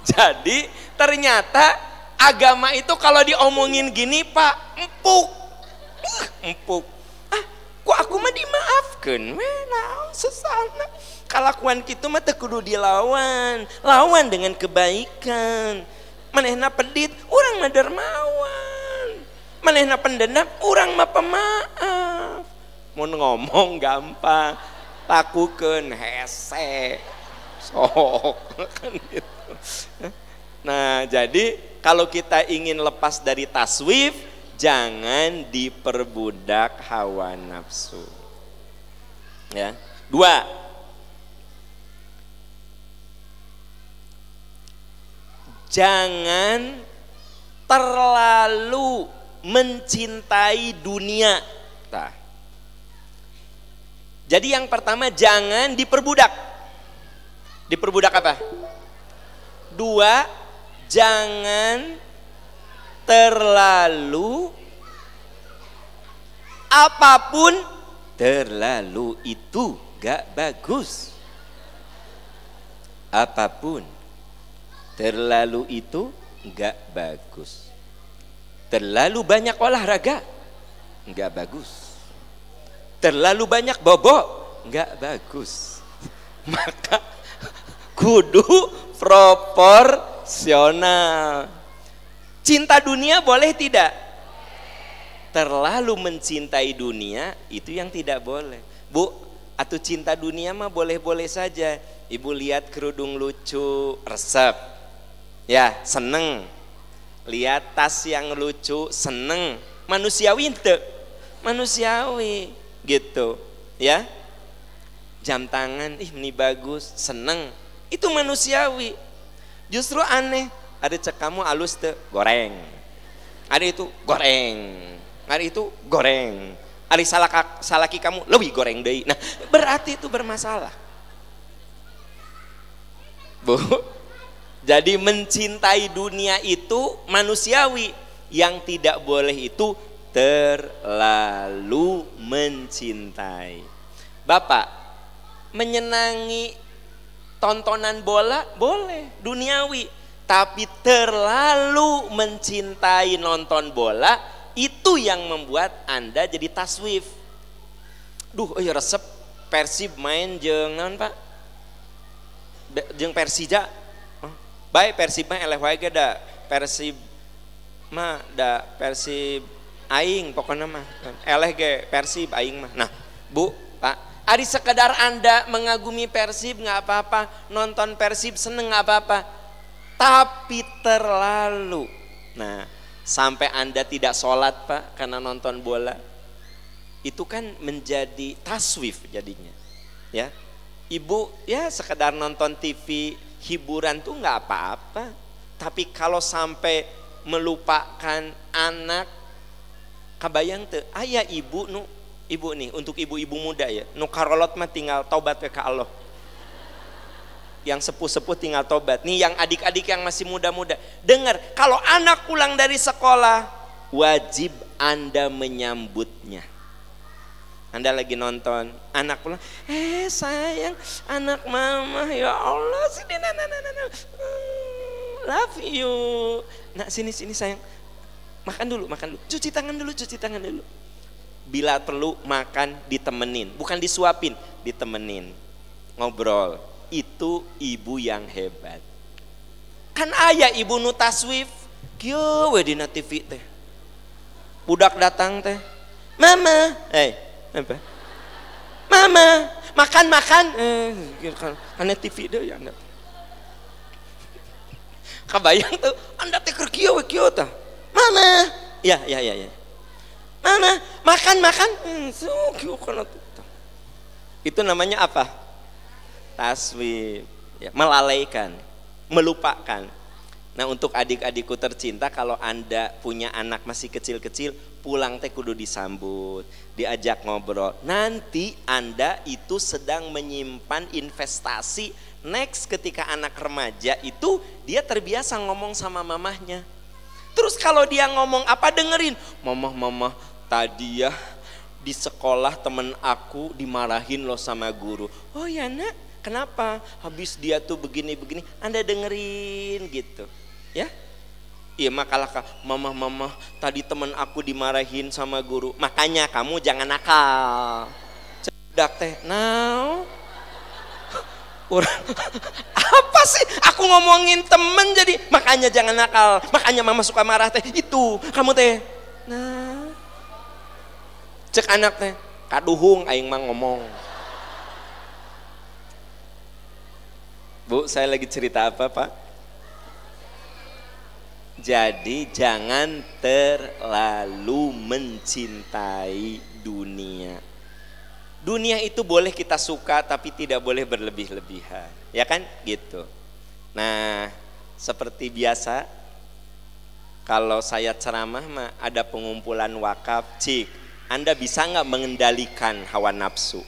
[LAUGHS] Jadi ternyata agama itu kalau diomongin gini pak empuk. Empuk Kok aku mah dimaafkan? Weh, nah, sesana. Kalakuan kita mah kudu dilawan. Lawan dengan kebaikan. Manehna pedit, orang mah dermawan. Manehna pendendam, orang mah pemaaf. Mau ngomong gampang, lakukan hese. Sok kan gitu. Nah, jadi kalau kita ingin lepas dari taswif, jangan diperbudak hawa nafsu. Ya. Dua. Jangan terlalu mencintai dunia. Nah. Jadi yang pertama jangan diperbudak. Diperbudak apa? Dua, jangan terlalu apa pun terlalu itu gak bagus. Apa pun terlalu itu gak bagus. Terlalu banyak olahraga gak bagus. Terlalu banyak bobo nggak bagus. [LAUGHS] Maka kudu proporsional cinta dunia boleh tidak? Terlalu mencintai dunia itu yang tidak boleh. Bu atau cinta dunia mah boleh-boleh saja. Ibu lihat kerudung lucu resep. Ya seneng. Lihat tas yang lucu seneng. Manusiawi ente. Manusiawi gitu. Ya? Jam tangan ih ini bagus. Seneng. Itu manusiawi. Justru aneh ada cek kamu alus te goreng. Ada itu goreng. Hari itu goreng. Hari salah salaki kamu lebih goreng deh. Nah berarti itu bermasalah. Bu jadi mencintai dunia itu manusiawi. Yang tidak boleh itu terlalu mencintai. Bapak menyenangi tontonan bola boleh duniawi tapi terlalu mencintai nonton bola itu yang membuat Anda jadi taswif. Duh, oh ya resep Persib main jangan Pak. Jeng Persija. Baik Persib mah eleh wae da. Persib mah da Persib aing pokoknya mah. Eleh Persib aing mah. Nah, Bu, Pak, Ari sekedar Anda mengagumi Persib nggak apa-apa, nonton Persib seneng nggak apa-apa. Tapi terlalu. Nah, sampai Anda tidak sholat Pak karena nonton bola. Itu kan menjadi taswif jadinya. Ya. Ibu ya sekedar nonton TV hiburan tuh nggak apa-apa. Tapi kalau sampai melupakan anak kabayang tuh ayah ibu nu ibu nih untuk ibu-ibu muda ya nu karolot mah tinggal taubat ke Allah yang sepuh-sepuh tinggal tobat. Nih yang adik-adik yang masih muda-muda. Dengar, kalau anak pulang dari sekolah, wajib Anda menyambutnya. Anda lagi nonton, anak pulang, eh sayang, anak mama, ya Allah, sini, nah, nah, nah, nah, love you. Nah sini, sini sayang, makan dulu, makan dulu, cuci tangan dulu, cuci tangan dulu. Bila perlu makan ditemenin, bukan disuapin, ditemenin, ngobrol itu ibu yang hebat. Kan ayah ibu nu taswif, kieu we TV teh. Budak datang teh. Mama, eh, apa? Mama, makan makan. Eh, karena TV deh ya anda. Kabayang tuh, anda teh keur kieu we kieu. Mama, ya ya ya ya. Mama, makan makan. Hmm, so, kieu kana Itu namanya apa? Taswif, ya, melalaikan, melupakan. Nah untuk adik-adikku tercinta kalau anda punya anak masih kecil-kecil pulang teh kudu disambut, diajak ngobrol. Nanti anda itu sedang menyimpan investasi next ketika anak remaja itu dia terbiasa ngomong sama mamahnya. Terus kalau dia ngomong apa dengerin, mamah mamah tadi ya di sekolah temen aku dimarahin loh sama guru. Oh ya nak, Kenapa? Habis dia tuh begini-begini, Anda dengerin gitu. Ya? Iya makalah mama mama tadi teman aku dimarahin sama guru. Makanya kamu jangan nakal. Cedak teh. Now. [LAUGHS] [LAUGHS] apa sih? Aku ngomongin temen jadi makanya jangan nakal. Makanya mama suka marah teh. Itu kamu teh. Nah. Cek anak teh. Kaduhung aing mah ngomong. Bu, saya lagi cerita apa, Pak? Jadi jangan terlalu mencintai dunia. Dunia itu boleh kita suka tapi tidak boleh berlebih-lebihan. Ya kan? Gitu. Nah, seperti biasa kalau saya ceramah mah ada pengumpulan wakaf, cik. Anda bisa nggak mengendalikan hawa nafsu?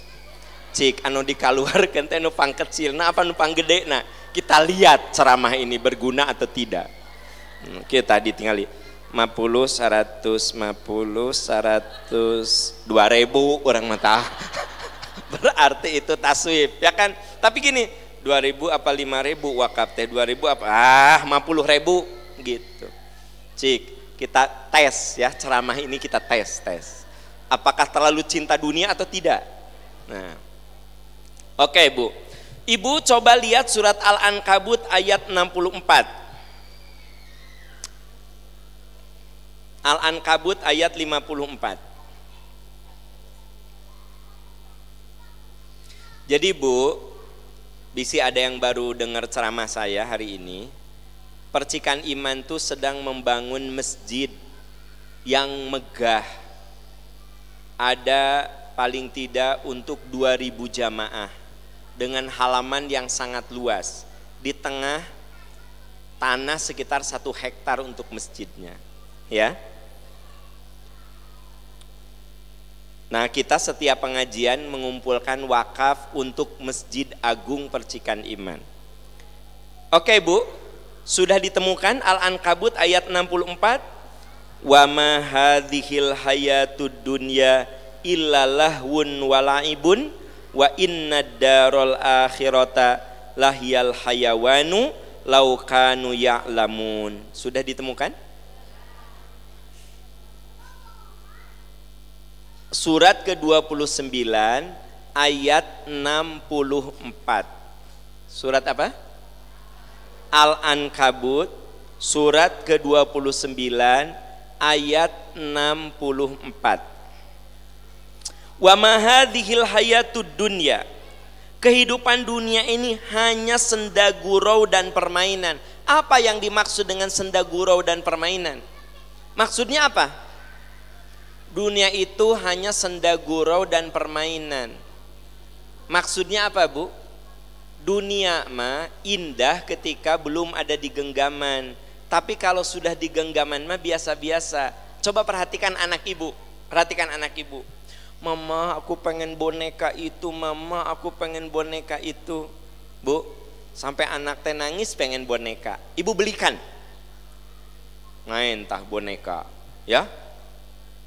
Cik anu dikaluarkan teh nu pang kecil. Nah apa nu pang gede? Nah kita lihat ceramah ini berguna atau tidak. Hmm, kita ditinggali. 50 100 50 100 2000 orang mata [LAUGHS] berarti itu taswif ya kan? Tapi gini 2000 apa 5000 wakaf teh 2000 apa? Ah 50 ribu gitu. Cik kita tes ya ceramah ini kita tes tes. Apakah terlalu cinta dunia atau tidak? Nah. Oke, Bu. Ibu coba lihat surat Al-Ankabut ayat 64. Al-Ankabut ayat 54. Jadi Bu, bisi ada yang baru dengar ceramah saya hari ini. Percikan Iman itu sedang membangun masjid yang megah. Ada paling tidak untuk 2000 jamaah dengan halaman yang sangat luas. Di tengah tanah sekitar satu hektar untuk masjidnya. Ya, Nah, kita setiap pengajian mengumpulkan wakaf untuk Masjid Agung Percikan Iman. Oke, Bu. Sudah ditemukan Al-Ankabut ayat 64? Wa ma hadhil hayatud dunya illa lahwun walaibun wa inna darul akhirata lahyal hayawanu laukanu ya'lamun. Sudah ditemukan? surat ke-29 ayat 64. Surat apa? Al-Ankabut surat ke-29 ayat 64. Wa mahadhil hayatud dunya. Kehidupan dunia ini hanya senda gurau dan permainan. Apa yang dimaksud dengan senda gurau dan permainan? Maksudnya apa? dunia itu hanya senda gurau dan permainan. Maksudnya apa bu? Dunia mah indah ketika belum ada di genggaman. Tapi kalau sudah di genggaman mah biasa-biasa. Coba perhatikan anak ibu. Perhatikan anak ibu. Mama aku pengen boneka itu, mama aku pengen boneka itu. Bu, sampai anak teh nangis pengen boneka. Ibu belikan. Main tah boneka. Ya,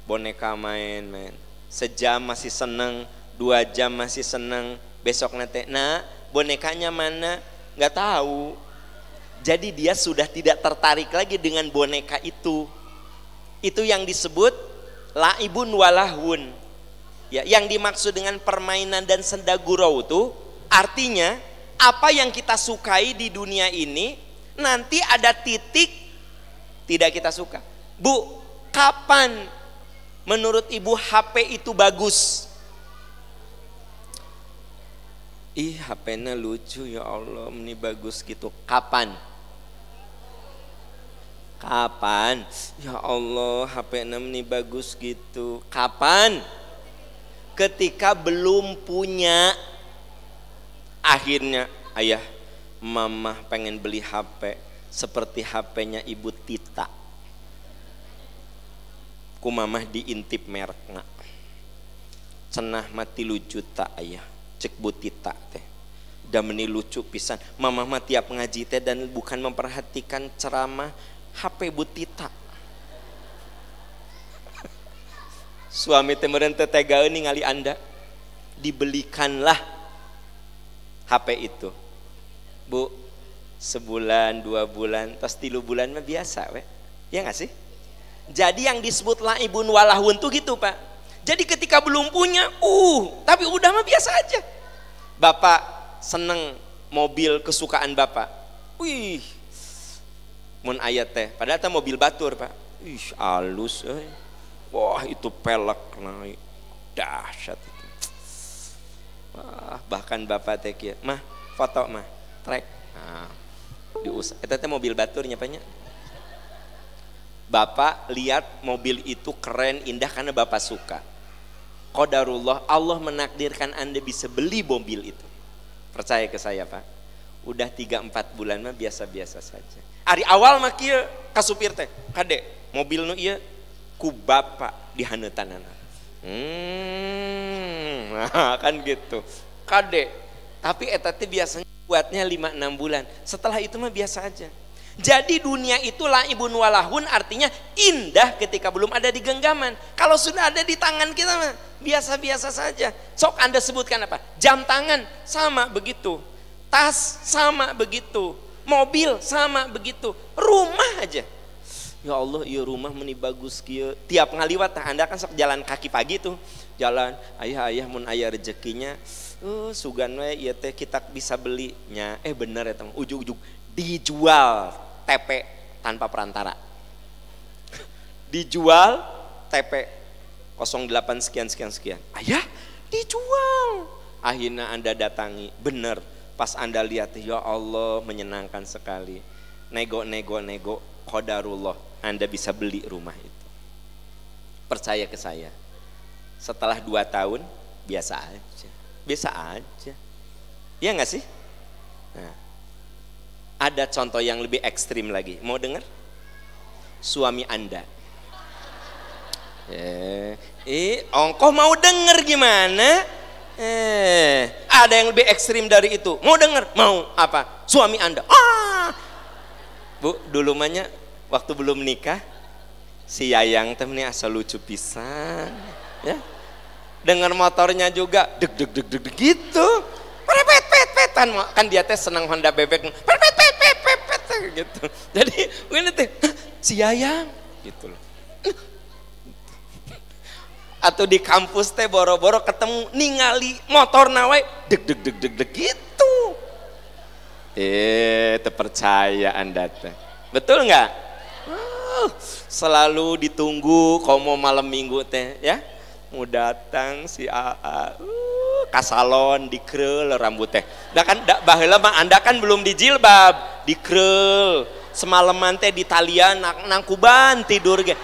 boneka main main sejam masih seneng dua jam masih seneng besok nanti nah bonekanya mana nggak tahu jadi dia sudah tidak tertarik lagi dengan boneka itu itu yang disebut laibun walahun ya yang dimaksud dengan permainan dan senda gurau itu artinya apa yang kita sukai di dunia ini nanti ada titik tidak kita suka. Bu kapan menurut ibu HP itu bagus? Ih HP-nya lucu ya Allah ini bagus gitu. Kapan? Kapan? Ya Allah HP-nya ini bagus gitu. Kapan ketika belum punya akhirnya ayah mama pengen beli HP seperti HP-nya ibu Tita. Ku mamah diintip merek nak cenah mati lucu tak ayah. Cek butita teh. Udah meni lucu pisan. Mamah mah tiap ngaji teh dan bukan memperhatikan ceramah HP butita suami teh meureun teh tega ningali anda dibelikanlah HP itu bu sebulan dua bulan tas tilu bulan mah biasa we ya nggak sih jadi yang disebut laibun walahun tuh gitu pak. Jadi ketika belum punya, uh, tapi udah mah biasa aja. Bapak seneng mobil kesukaan bapak. Wih, mun ayat teh. Padahal teh mobil batur pak. Ih, halus. Eh. Wah itu pelek naik. Dahsyat itu. Wah, bahkan bapak teh kia. Mah, foto mah. Trek. Nah, diusah. Itu teh mobil batur nyapanya. Bapak lihat mobil itu keren, indah karena Bapak suka. Qadarullah, Allah menakdirkan Anda bisa beli mobil itu. Percaya ke saya Pak. Udah 3-4 bulan mah biasa-biasa saja. Hari awal mah kasupir teh, kade mobil nu iya ku bapak di haneutanan. Hmm, [LAUGHS] nah, kan gitu. Kade. Tapi etatnya biasanya buatnya 5-6 bulan. Setelah itu mah biasa aja. Jadi dunia itulah ibu walahun artinya indah ketika belum ada di genggaman. Kalau sudah ada di tangan kita biasa-biasa saja. Sok Anda sebutkan apa? Jam tangan sama begitu. Tas sama begitu. Mobil sama begitu. Rumah aja. Ya Allah iya rumah meni bagus kia tiap ngaliwat anda kan sok jalan kaki pagi tuh. Jalan ayah ayah mun ayah rezekinya. Uh, sugan we iya teh kita bisa belinya. Eh bener ya teman ujung-ujung dijual TP tanpa perantara. Dijual TP 08 sekian sekian sekian. Ayah dijual. Akhirnya anda datangi. Bener pas anda lihat ya Allah menyenangkan sekali. Nego nego nego. Kodarullah anda bisa beli rumah itu. Percaya ke saya. Setelah dua tahun, biasa aja. Biasa aja. Iya nggak sih? Nah, ada contoh yang lebih ekstrim lagi. Mau dengar? Suami Anda. Eh, eh ongkoh mau denger gimana? Eh, ada yang lebih ekstrim dari itu. Mau denger? Mau apa? Suami Anda. Ah, Bu, dulu mahnya waktu belum nikah si Yayang teh asal lucu pisan ya. Dengan motornya juga deg deg deg deg gitu. Pet pet petan kan dia teh senang Honda bebek. Pet pet pet pet pet pet gitu. Jadi ini teh si Yayang? Gitu loh. Atau di kampus teh boro-boro ketemu ningali motor nawai deg deg deg deg deg gitu. Eh terpercaya anda teh. Betul nggak selalu ditunggu mau malam minggu teh ya. Mau datang si AA uh, kasalon dikrel rambut teh. Dah kan dah baheula mah anda kan belum dijilbab dikrel. Semalaman teh di talian nang, nangkuban tidur ge.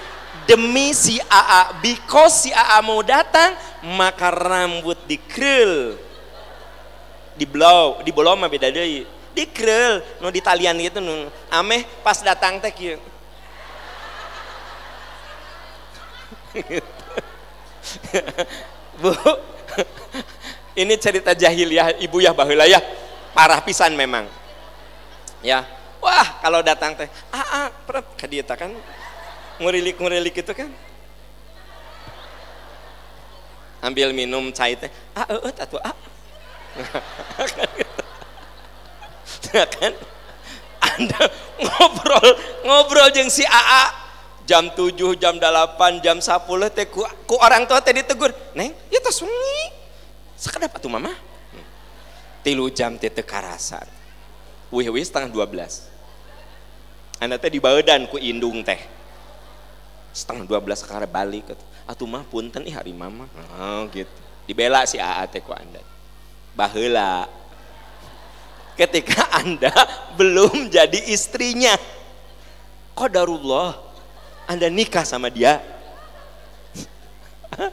Demi si AA because si AA mau datang maka rambut dikrel. Di blow di blow mah beda deui. Dikrel no di talian gitu nu ameh pas datang teh kieu [LAUGHS] Bu, ini cerita jahiliyah ibu ya bahula ya, parah pisan memang. Ya, wah kalau datang teh, ah, ah perut kadieta kan, ngurilik ngurilik itu kan. Ambil minum cai teh, ah, eh, tatu, ah. [LAUGHS] kan, anda ngobrol ngobrol jeng si AA jam 7, jam 8, jam 10 teh ku, ku orang tua teh ditegur, "Neng, ya tos wengi." Sekedap atuh mama. Tilu jam teh teu karasan. Wih-wih setengah 12. Anda teh dibaeudan ku indung teh. Setengah 12 sekarang balik atuh mah punten ih hari mama. Oh gitu. Dibela si AA teh ku Anda. Baheula ketika Anda [LAUGHS] belum jadi istrinya. Qadarullah anda nikah sama dia. [LAUGHS]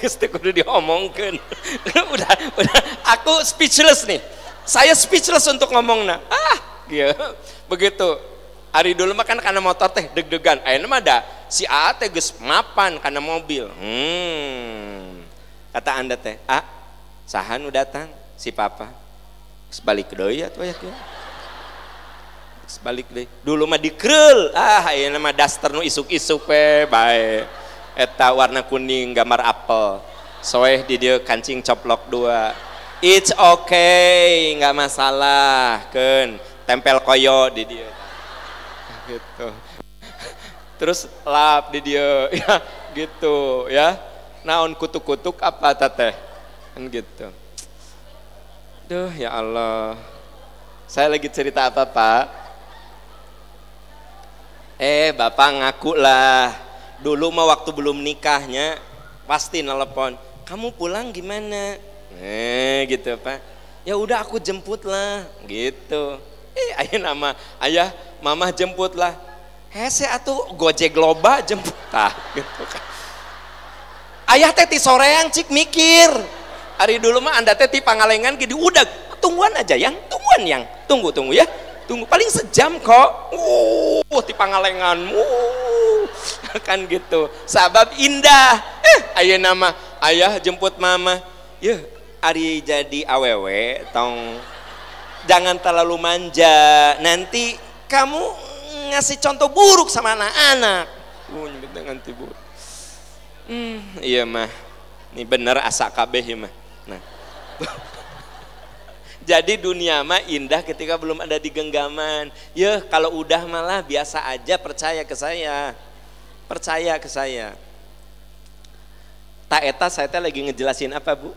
Pasti kudu diomongkan. [LAUGHS] udah, udah, aku speechless nih. Saya speechless untuk ngomong nah. Ah, gitu. Begitu. Hari dulu mah kan karena motor teh deg-degan. Ayo mah ada si A teh geus mapan karena mobil. Hmm. Kata Anda teh, "Ah, sahan udah datang si papa." Sebalik deui atuh ya balik deh. Dulu mah dikrel. Ah ini nama daster nu isuk-isuk pe baik eta warna kuning gambar apel. Soeh di dia kancing coplok dua. It's okay nggak masalah kan tempel koyo di dia. Gitu. Terus lap di dia. [LAUGHS] Ya gitu ya. Naon kutuk-kutuk apa teteh kan gitu. Duh ya Allah. Saya lagi cerita apa pak Eh bapak ngaku lah. Dulu mah waktu belum nikahnya Pasti nelpon Kamu pulang gimana? Eh gitu pak. Ya udah aku jemput lah. Gitu. Eh ayah nama Ayah mama jemput lah. Hese atuh gojek loba jemput. [LAUGHS] Ah, gitu kan Ayah teh ti soreang cik mikir. Hari dulu mah anda teh ti pangalengan gini udah tungguan aja yang tungguan yang. Tunggu tunggu ya tunggu paling sejam kok. Uh di pangalenganmu. [LAUGHS] Kan gitu. Sabab indah. Eh ayah nama. Ayah jemput mama. Ya Ari jadi awewe tong. Jangan terlalu manja. Nanti kamu ngasih contoh buruk sama anak-anak. Uh dengan tibu hmm, iya mah. Ini bener asa kabeh ya mah. Nah [LAUGHS] Jadi dunia mah indah ketika belum ada di genggaman. Ya kalau udah malah biasa aja percaya ke saya. Percaya ke saya. Tak eta saya teh lagi ngejelasin apa bu?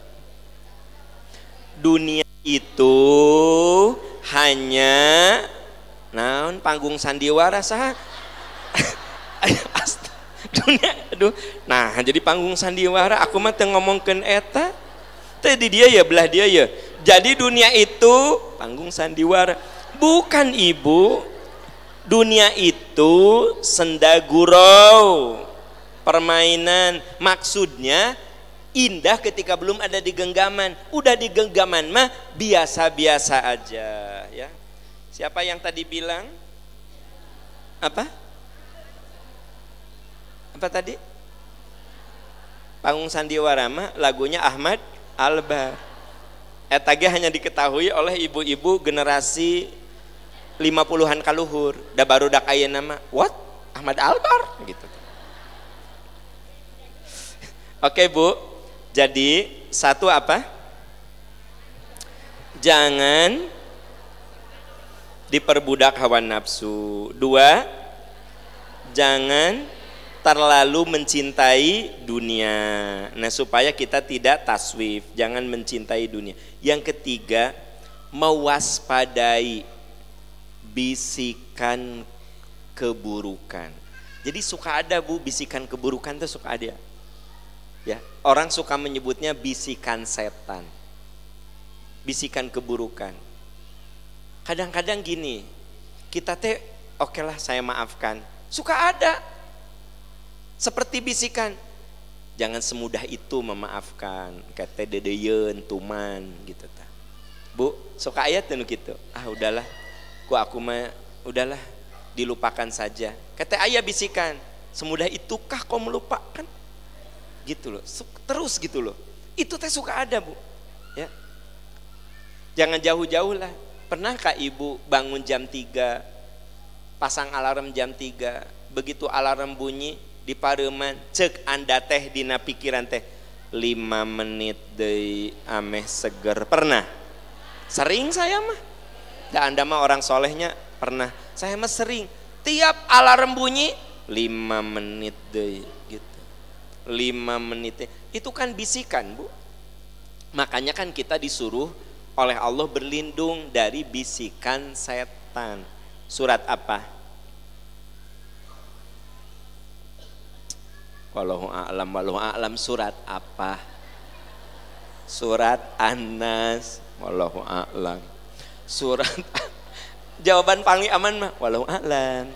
Dunia itu hanya naon panggung sandiwara sah [LAUGHS] dunia aduh nah jadi panggung sandiwara aku mah teu ngomongkeun eta tadi dia ya belah dia ya. Jadi dunia itu panggung sandiwara. Bukan ibu. Dunia itu senda gurau. Permainan. Maksudnya indah ketika belum ada di genggaman. Udah di genggaman mah biasa-biasa aja ya. Siapa yang tadi bilang? Apa? Apa tadi? Panggung sandiwara mah lagunya Ahmad Albar etage hanya diketahui oleh ibu-ibu generasi 50-an kaluhur. Da baru dak nama what? Ahmad Albar? Gitu. [LAUGHS] Oke Bu, jadi satu apa? Jangan diperbudak hawa nafsu. Dua, jangan terlalu mencintai dunia. Nah, supaya kita tidak taswif, jangan mencintai dunia. Yang ketiga, mewaspadai bisikan keburukan. Jadi suka ada Bu bisikan keburukan itu suka ada. Ya, orang suka menyebutnya bisikan setan. Bisikan keburukan. Kadang-kadang gini, kita teh oke okay lah saya maafkan. Suka ada. Seperti bisikan. Jangan semudah itu memaafkan. Kata dedeyen, tuman gitu ta. Bu, suka ayat tuh gitu. Ah udahlah. Ku aku mah udahlah dilupakan saja. Kata ayah bisikan, semudah itukah kau melupakan? gitu loh terus gitu loh itu teh suka ada bu ya jangan jauh-jauh lah pernahkah ibu bangun jam 3 pasang alarm jam 3 begitu alarm bunyi di pareman cek anda teh dina pikiran teh. 5 menit deh ameh seger. Pernah? Sering saya mah. Dan anda mah orang solehnya. Pernah. Saya mah sering. Tiap alarm bunyi 5 menit deh lima menit itu kan bisikan bu. Makanya kan kita disuruh oleh Allah berlindung dari bisikan setan. Surat apa Walau a'lam walau a'lam. Surat apa? Surat Anas walau a'lam. Surat [LAUGHS] jawaban paling aman mah walau a'lam.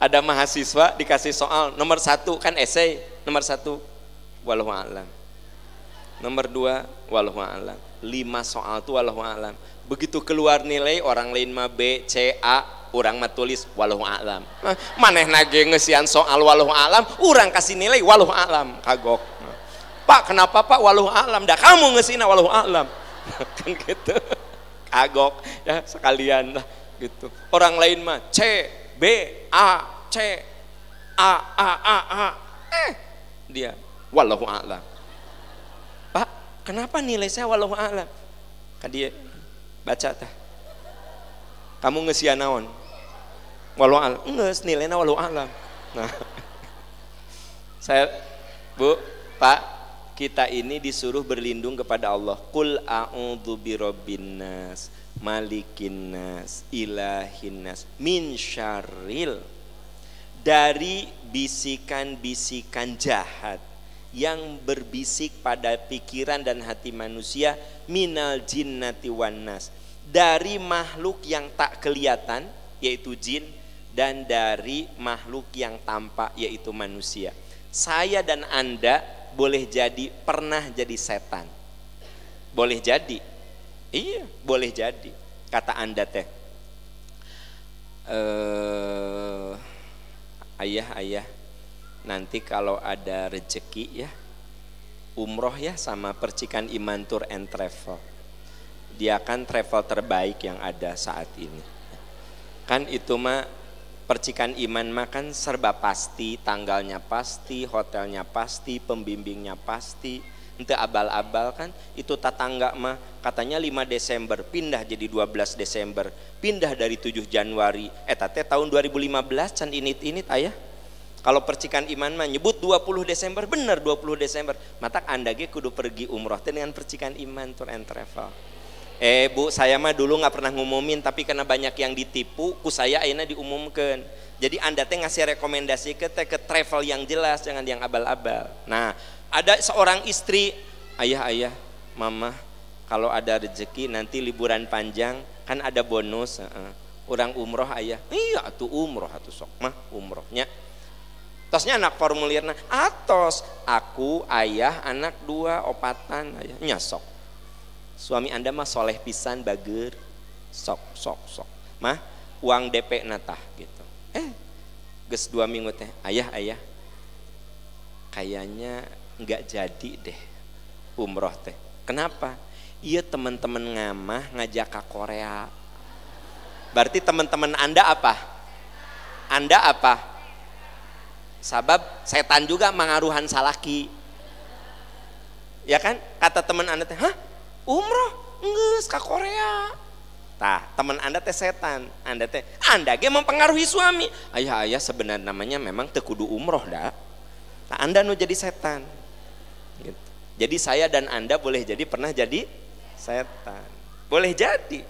Ada mahasiswa dikasih soal nomor satu kan esai nomor satu walau alam. Nomor dua walau alam. Lima soal tuh walau alam. Begitu keluar nilai orang lain mah B C A orang mah tulis walau alam. Maneh nage ngesian soal walau alam orang kasih nilai walau alam. Kagok. Pak kenapa Pak walau alam? Dah kamu ngesina walau alam. [LAUGHS] Kan gitu. Kagok. Ya sekalian lah gitu. Orang lain mah C B A C A A A A. Eh dia wallahu a'lam. Pak kenapa nilai saya wallahu a'lam? Kan dia baca tah. Kamu ngesian naon wallahu a'lam. Enggak nilainya wallahu a'lam. Nah [LAUGHS] saya Bu Pak kita ini disuruh berlindung kepada Allah. Kul a'udzu birabbin nas malikin nas ilahin nas min syarril. Dari bisikan-bisikan jahat yang berbisik pada pikiran dan hati manusia minal jinnati wan nas. Dari makhluk yang tak kelihatan yaitu jin dan dari makhluk yang tampak yaitu manusia saya dan anda boleh jadi pernah jadi setan boleh jadi Iya, boleh jadi. Kata Anda teh. Eh, ayah, ayah, nanti kalau ada rezeki ya, umroh ya sama percikan iman tour and travel. Dia kan travel terbaik yang ada saat ini. Kan itu mah percikan iman mah kan serba pasti, tanggalnya pasti, hotelnya pasti, pembimbingnya pasti. ente abal-abal kan? Itu tetangga mah katanya 5 Desember pindah jadi 12 Desember pindah dari 7 Januari. Eh teh tahun 2015 can ini ini ayah. Kalau percikan iman mah nyebut 20 Desember bener 20 Desember. Mata anda ge kudu pergi umroh dengan percikan iman tour and travel eh bu saya mah dulu nggak pernah ngumumin tapi karena banyak yang ditipu ku saya akhirnya diumumkan jadi anda teh ngasih rekomendasi ke teh ke travel yang jelas, jangan yang abal-abal. Nah, ada seorang istri, ayah ayah, mama, kalau ada rezeki nanti liburan panjang kan ada bonus. Uh, orang umroh ayah, iya tuh umroh atau sok mah umrohnya. Tosnya anak formulirnya, atos aku ayah anak dua opatan ayah nyasok. Suami anda mah soleh pisan bager, sok sok sok, mah uang DP natah gitu. Eh ges dua minggu teh ayah ayah kayaknya nggak jadi deh umroh teh. Kenapa? Iya teman-teman ngamah ngajak ke Korea. Berarti teman-teman anda apa? Anda apa? Sabab setan juga mengaruhan salaki. Ya kan? Kata teman anda teh hah umroh nges ke Korea Tah, teman Anda teh setan. Anda teh Anda ge mempengaruhi suami. Ayah-ayah sebenarnya namanya memang tekudu umroh dah. Nah, Anda nu jadi setan. Gitu. Jadi saya dan Anda boleh jadi pernah jadi setan. Boleh jadi.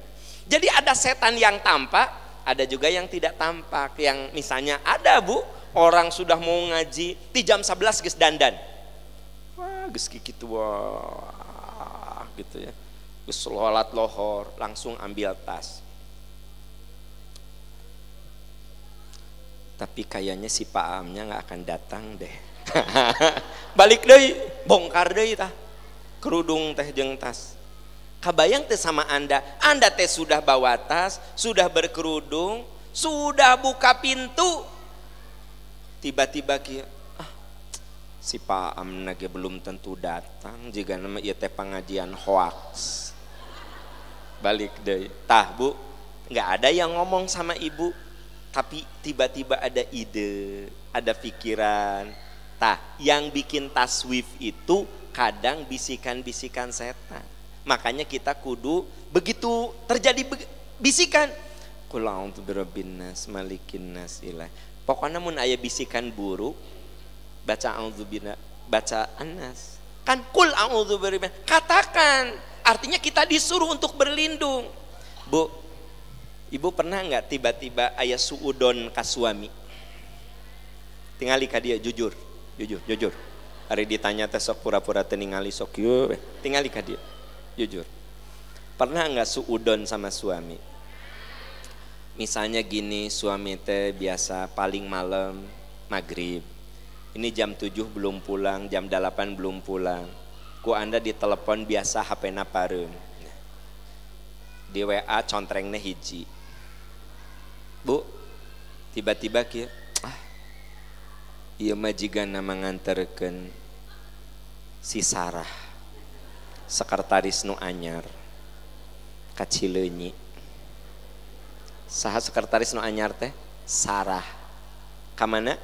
Jadi ada setan yang tampak, ada juga yang tidak tampak. Yang misalnya ada Bu, orang sudah mau ngaji, di jam 11 geus dandan. Wah, geus gitu wah gitu ya. Sholat lohor langsung ambil tas. Tapi kayaknya si Pak Amnya nggak akan datang deh. [LAUGHS] Balik deh bongkar deh tah. Kerudung teh jeng tas. Kabayang teh sama anda. Anda teh sudah bawa tas sudah berkerudung sudah buka pintu. Tiba-tiba kia si Pak Am nage belum tentu datang jika nama ia teh pengajian hoax. Balik deh. Tah bu nggak ada yang ngomong sama ibu. Tapi tiba-tiba ada ide ada pikiran. Tah yang bikin taswif itu kadang bisikan-bisikan setan. Makanya kita kudu begitu terjadi bisikan. Kulang untuk nas malikin nas ilah. Pokoknya mun ayah bisikan buruk baca auzubillah baca anas kan kul a'udzu katakan Artinya kita disuruh untuk berlindung. Bu, ibu pernah nggak tiba-tiba ayah suudon ke suami? Tingali ka dia jujur, jujur, jujur. Hari ditanya tes sok pura-pura teningali sok yuk, tingali ka dia, jujur. Pernah nggak suudon sama suami? Misalnya gini, suami teh biasa paling malam maghrib. Ini jam 7 belum pulang, jam 8 belum pulang. Ku anda di telepon biasa HP na pareun di WA contrengnya hiji. Bu tiba-tiba kia ah iya majikan nama nganterken si Sarah sekretaris nu anyar kacileunyi saha sekretaris nu anyar teh? Sarah. Kamana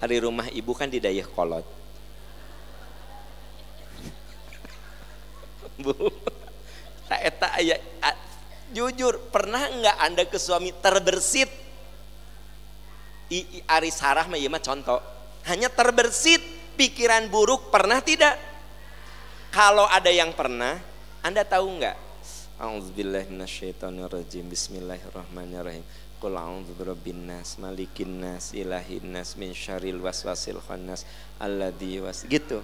hari rumah ibu kan di dayah kolot [LAUGHS] Bu. Tak eta aya jujur pernah enggak Anda ke suami terbersit? I, i ari sarah mah mah contoh. Hanya terbersit pikiran buruk pernah tidak? Kalau ada yang pernah, Anda tahu enggak? A'udzubillahiminasyaitonirrajim. Bismillahirrahmanirrahim. Qul a'udzu birabbin nas, malikin nas, ilahin nas, min syarril waswasil khannas, alladzi was gitu.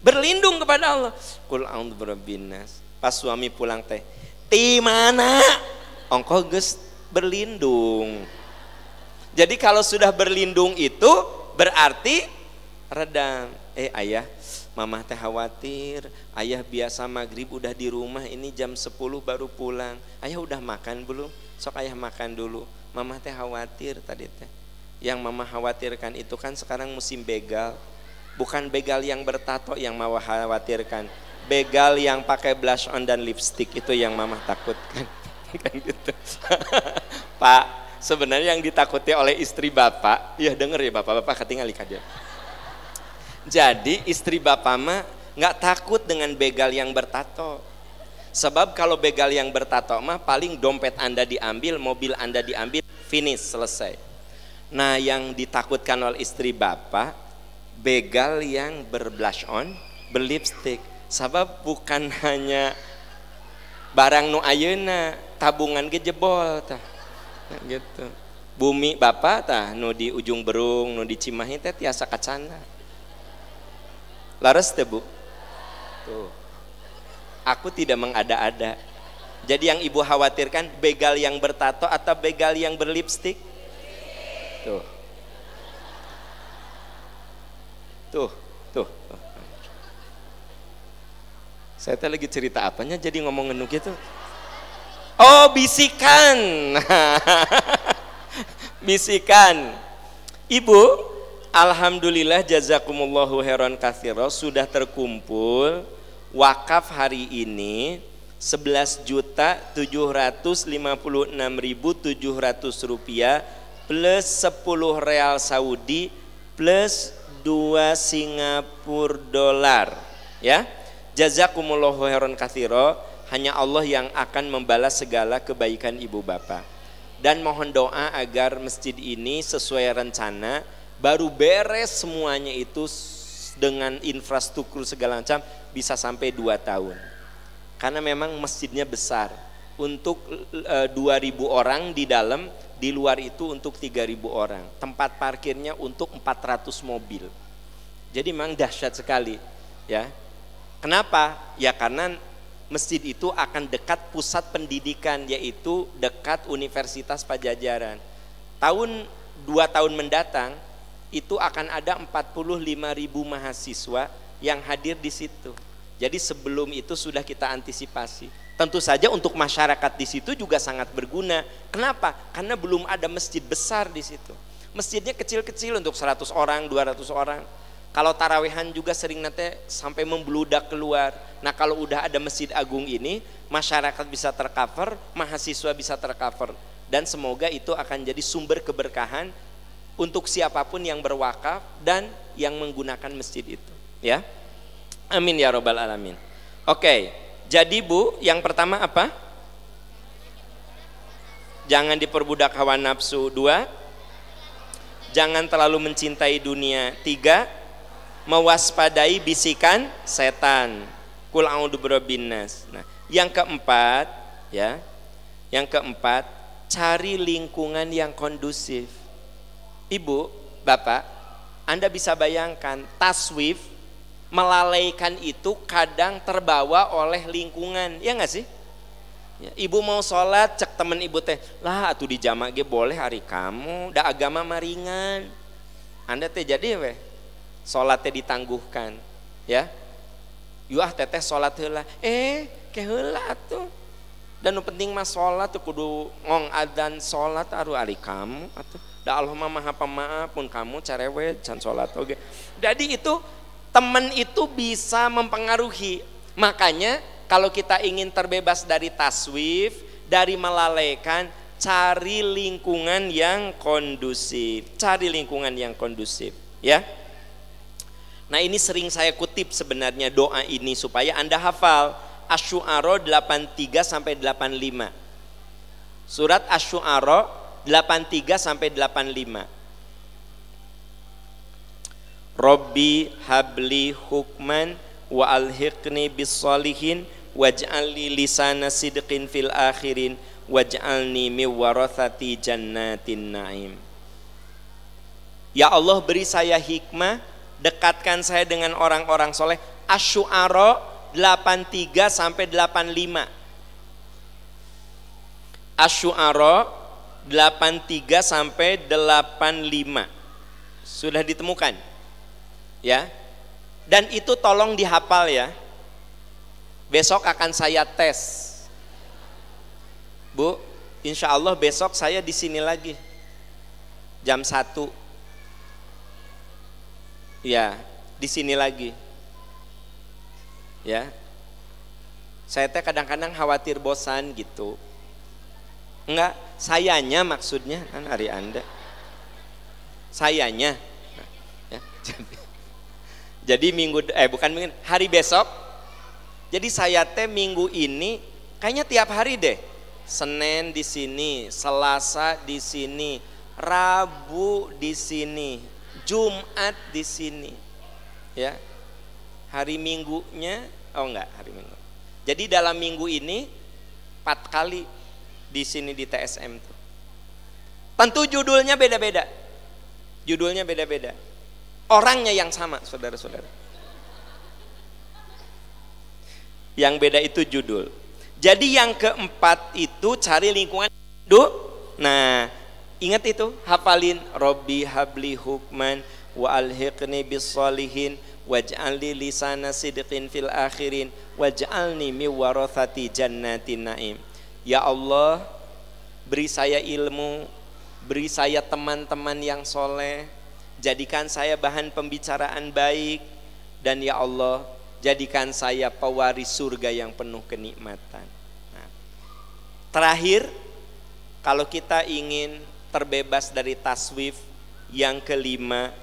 Berlindung kepada Allah. Kul a'udzu birabbinas pas suami pulang teh di mana? Ongko gus berlindung. Jadi kalau sudah berlindung itu berarti redam eh ayah mama teh khawatir. Ayah biasa maghrib udah di rumah ini jam 10 baru pulang. Ayah udah makan belum? Sok ayah makan dulu mama teh khawatir tadi teh. Yang mama khawatirkan itu kan sekarang musim begal. Bukan begal yang bertato yang mama khawatirkan. Begal yang pakai blush on dan lipstick itu yang mama takutkan. [LAUGHS] Kan gitu. [LAUGHS] Pak sebenarnya yang ditakuti oleh istri bapak ya denger ya bapak bapak ketinggalan dia jadi istri bapak mah nggak takut dengan begal yang bertato. Sebab kalau begal yang bertato mah paling dompet Anda diambil, mobil Anda diambil, finish, selesai. Nah yang ditakutkan oleh istri bapak, begal yang berblush on, berlipstick. Sebab bukan [LAUGHS] hanya barang nu ayeuna, tabungan jebol tah. Nah, gitu. Bumi bapak tah nu di ujung berung, nu di Cimahi teh tiasa kacana. Laras teh Bu? Tuh aku tidak mengada-ada. Jadi yang ibu khawatirkan begal yang bertato atau begal yang berlipstik? Tuh. Tuh, tuh. Saya tadi lagi cerita apanya jadi ngomong ngenuk gitu. Oh, bisikan. [LAUGHS] bisikan. Ibu, alhamdulillah jazakumullahu heron kathiro sudah terkumpul wakaf hari ini 11 juta 756 ribu 700 rupiah plus 10 real Saudi plus 2 Singapura dolar ya. Jazakumullahu khairan kathiro hanya Allah yang akan membalas segala kebaikan ibu bapak. Dan mohon doa agar masjid ini sesuai rencana baru beres semuanya itu dengan infrastruktur segala macam bisa sampai dua tahun. Karena memang masjidnya besar. Untuk e, 2000 orang di dalam, di luar itu untuk 3000 orang. Tempat parkirnya untuk 400 mobil. Jadi memang dahsyat sekali, ya. Kenapa? Ya karena masjid itu akan dekat pusat pendidikan yaitu dekat Universitas Pajajaran. Tahun dua tahun mendatang itu akan ada 45 ribu mahasiswa yang hadir di situ. Jadi sebelum itu sudah kita antisipasi. Tentu saja untuk masyarakat di situ juga sangat berguna. Kenapa? Karena belum ada masjid besar di situ. Masjidnya kecil-kecil untuk 100 orang, 200 orang. Kalau tarawehan juga sering nanti sampai membludak keluar. Nah kalau udah ada masjid agung ini, masyarakat bisa tercover, mahasiswa bisa tercover. Dan semoga itu akan jadi sumber keberkahan untuk siapa pun yang berwakaf dan yang menggunakan masjid itu. Ya, Amin ya robbal alamin. Oke, jadi Bu, yang pertama apa? Jangan diperbudak hawa nafsu. Dua, jangan terlalu mencintai dunia. Tiga, mewaspadai bisikan setan. Kul. Nah, yang keempat, ya. Yang keempat, cari lingkungan yang kondusif. Ibu, Bapak, Anda bisa bayangkan taswif melalaikan itu kadang terbawa oleh lingkungan ya nggak sih? Ya, ibu mau sholat cek temen ibu teh lah atuh di jamaah ge boleh hari kamu da agama maringan anda teh jadi weh sholatnya ditangguhkan ya. Yuah teteh sholat heula. Eh keheula tuh dan penting mah sholat tuh kudu ngong adan sholat aru hari kamu atuh da Allah mah maha pemaaf pun kamu carewe can sholat oke jadi itu teman itu bisa mempengaruhi. Makanya kalau kita ingin terbebas dari taswif, dari melalaikan, cari lingkungan yang kondusif. Cari lingkungan yang kondusif, ya. Nah, ini sering saya kutip sebenarnya doa ini supaya Anda hafal. Asy-Syu'ara 83 sampai 85. Surat Asy-Syu'ara 83 sampai 85. Robbi habli hukman wa alhiqni bis salihin waj'alni lisana sidqin fil akhirin waj'alni mi warathati jannatin naim. Ya Allah beri saya hikmah dekatkan saya dengan orang-orang soleh. Asyu'ara 83 sampai 85 Asyu'ara 83 sampai 85 sudah ditemukan? Ya. Dan itu tolong dihafal ya. Besok akan saya tes. Bu insya Allah besok saya di sini lagi. Jam satu. Ya di sini lagi. Ya. Saya teh kadang-kadang khawatir bosan gitu. Enggak sayanya maksudnya kan hari anda sayanya ya, jadi Jadi minggu eh bukan minggu hari besok. Jadi saya teh minggu ini kayaknya tiap hari deh. Senin di sini, Selasa di sini, Rabu di sini, Jumat di sini. Ya. Hari Minggunya oh enggak, hari Minggu. Jadi dalam minggu ini empat kali di sini di TSM tuh. Tentu judulnya beda-beda. Judulnya beda-beda. Orangnya yang sama, saudara-saudara. Yang beda itu judul. Jadi yang keempat itu cari lingkungan hidup. Nah, ingat itu, hafalin Robbi habli hukman wa alhiqni bis salihin waj'alni lisana sidqin fil akhirin waj'alni mi warathati jannatin naim. Ya Allah, beri saya ilmu, beri saya teman-teman yang soleh, jadikan saya bahan pembicaraan baik, dan ya Allah, jadikan saya pewaris surga yang penuh kenikmatan. Nah, terakhir, kalau kita ingin terbebas dari taswif, yang kelima,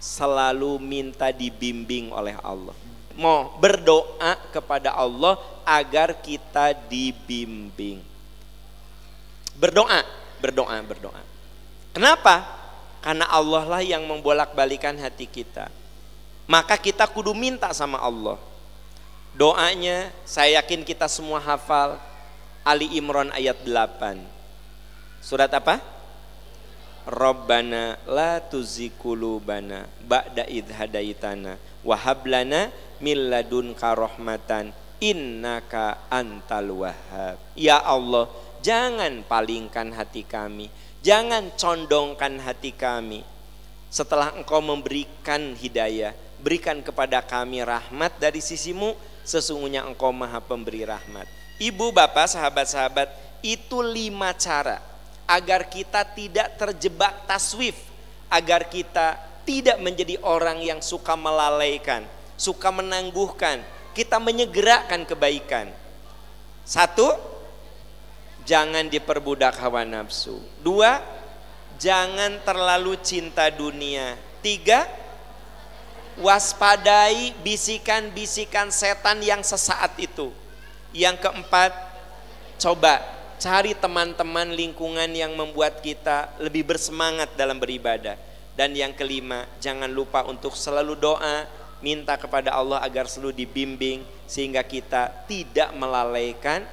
selalu minta dibimbing oleh Allah. Mau berdoa kepada Allah agar kita dibimbing. Berdoa, berdoa, berdoa. Kenapa? Karena Allah lah yang membolak-balikan hati kita maka kita kudu minta sama Allah. Doanya saya yakin kita semua hafal Ali Imran ayat 8. Surat apa? Rabbana la tuzikulubana ba'da hadaitana wa min ladunka rahmatan innaka antal wahhab. Ya Allah, jangan palingkan hati kami, jangan condongkan hati kami setelah engkau memberikan hidayah berikan kepada kami rahmat dari sisimu, sesungguhnya engkau maha pemberi rahmat. Ibu, bapak, sahabat-sahabat, itu lima cara agar kita tidak terjebak taswif, agar kita tidak menjadi orang yang suka melalaikan, suka menangguhkan, kita menyegerakan kebaikan. Satu, jangan diperbudak hawa nafsu. Dua, jangan terlalu cinta dunia. Tiga, waspadai bisikan-bisikan setan yang sesaat itu. Yang keempat, coba cari teman-teman lingkungan yang membuat kita lebih bersemangat dalam beribadah. Dan yang kelima, jangan lupa untuk selalu doa, minta kepada Allah agar selalu dibimbing sehingga kita tidak melalaikan,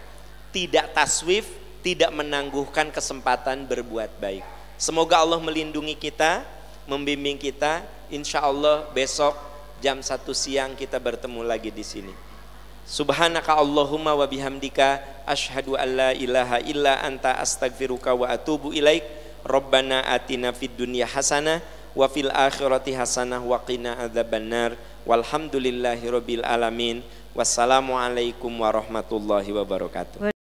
tidak taswif, tidak menangguhkan kesempatan berbuat baik. Semoga Allah melindungi kita, membimbing kita insya Allah besok jam satu siang kita bertemu lagi di sini. Subhanaka Allahumma wa bihamdika ashhadu an la ilaha illa anta astaghfiruka wa atubu ilaik. Rabbana atina fid dunya hasanah wa fil akhirati hasanah wa qina adzabannar. Walhamdulillahi rabbil alamin. Wassalamualaikum warahmatullahi wabarakatuh.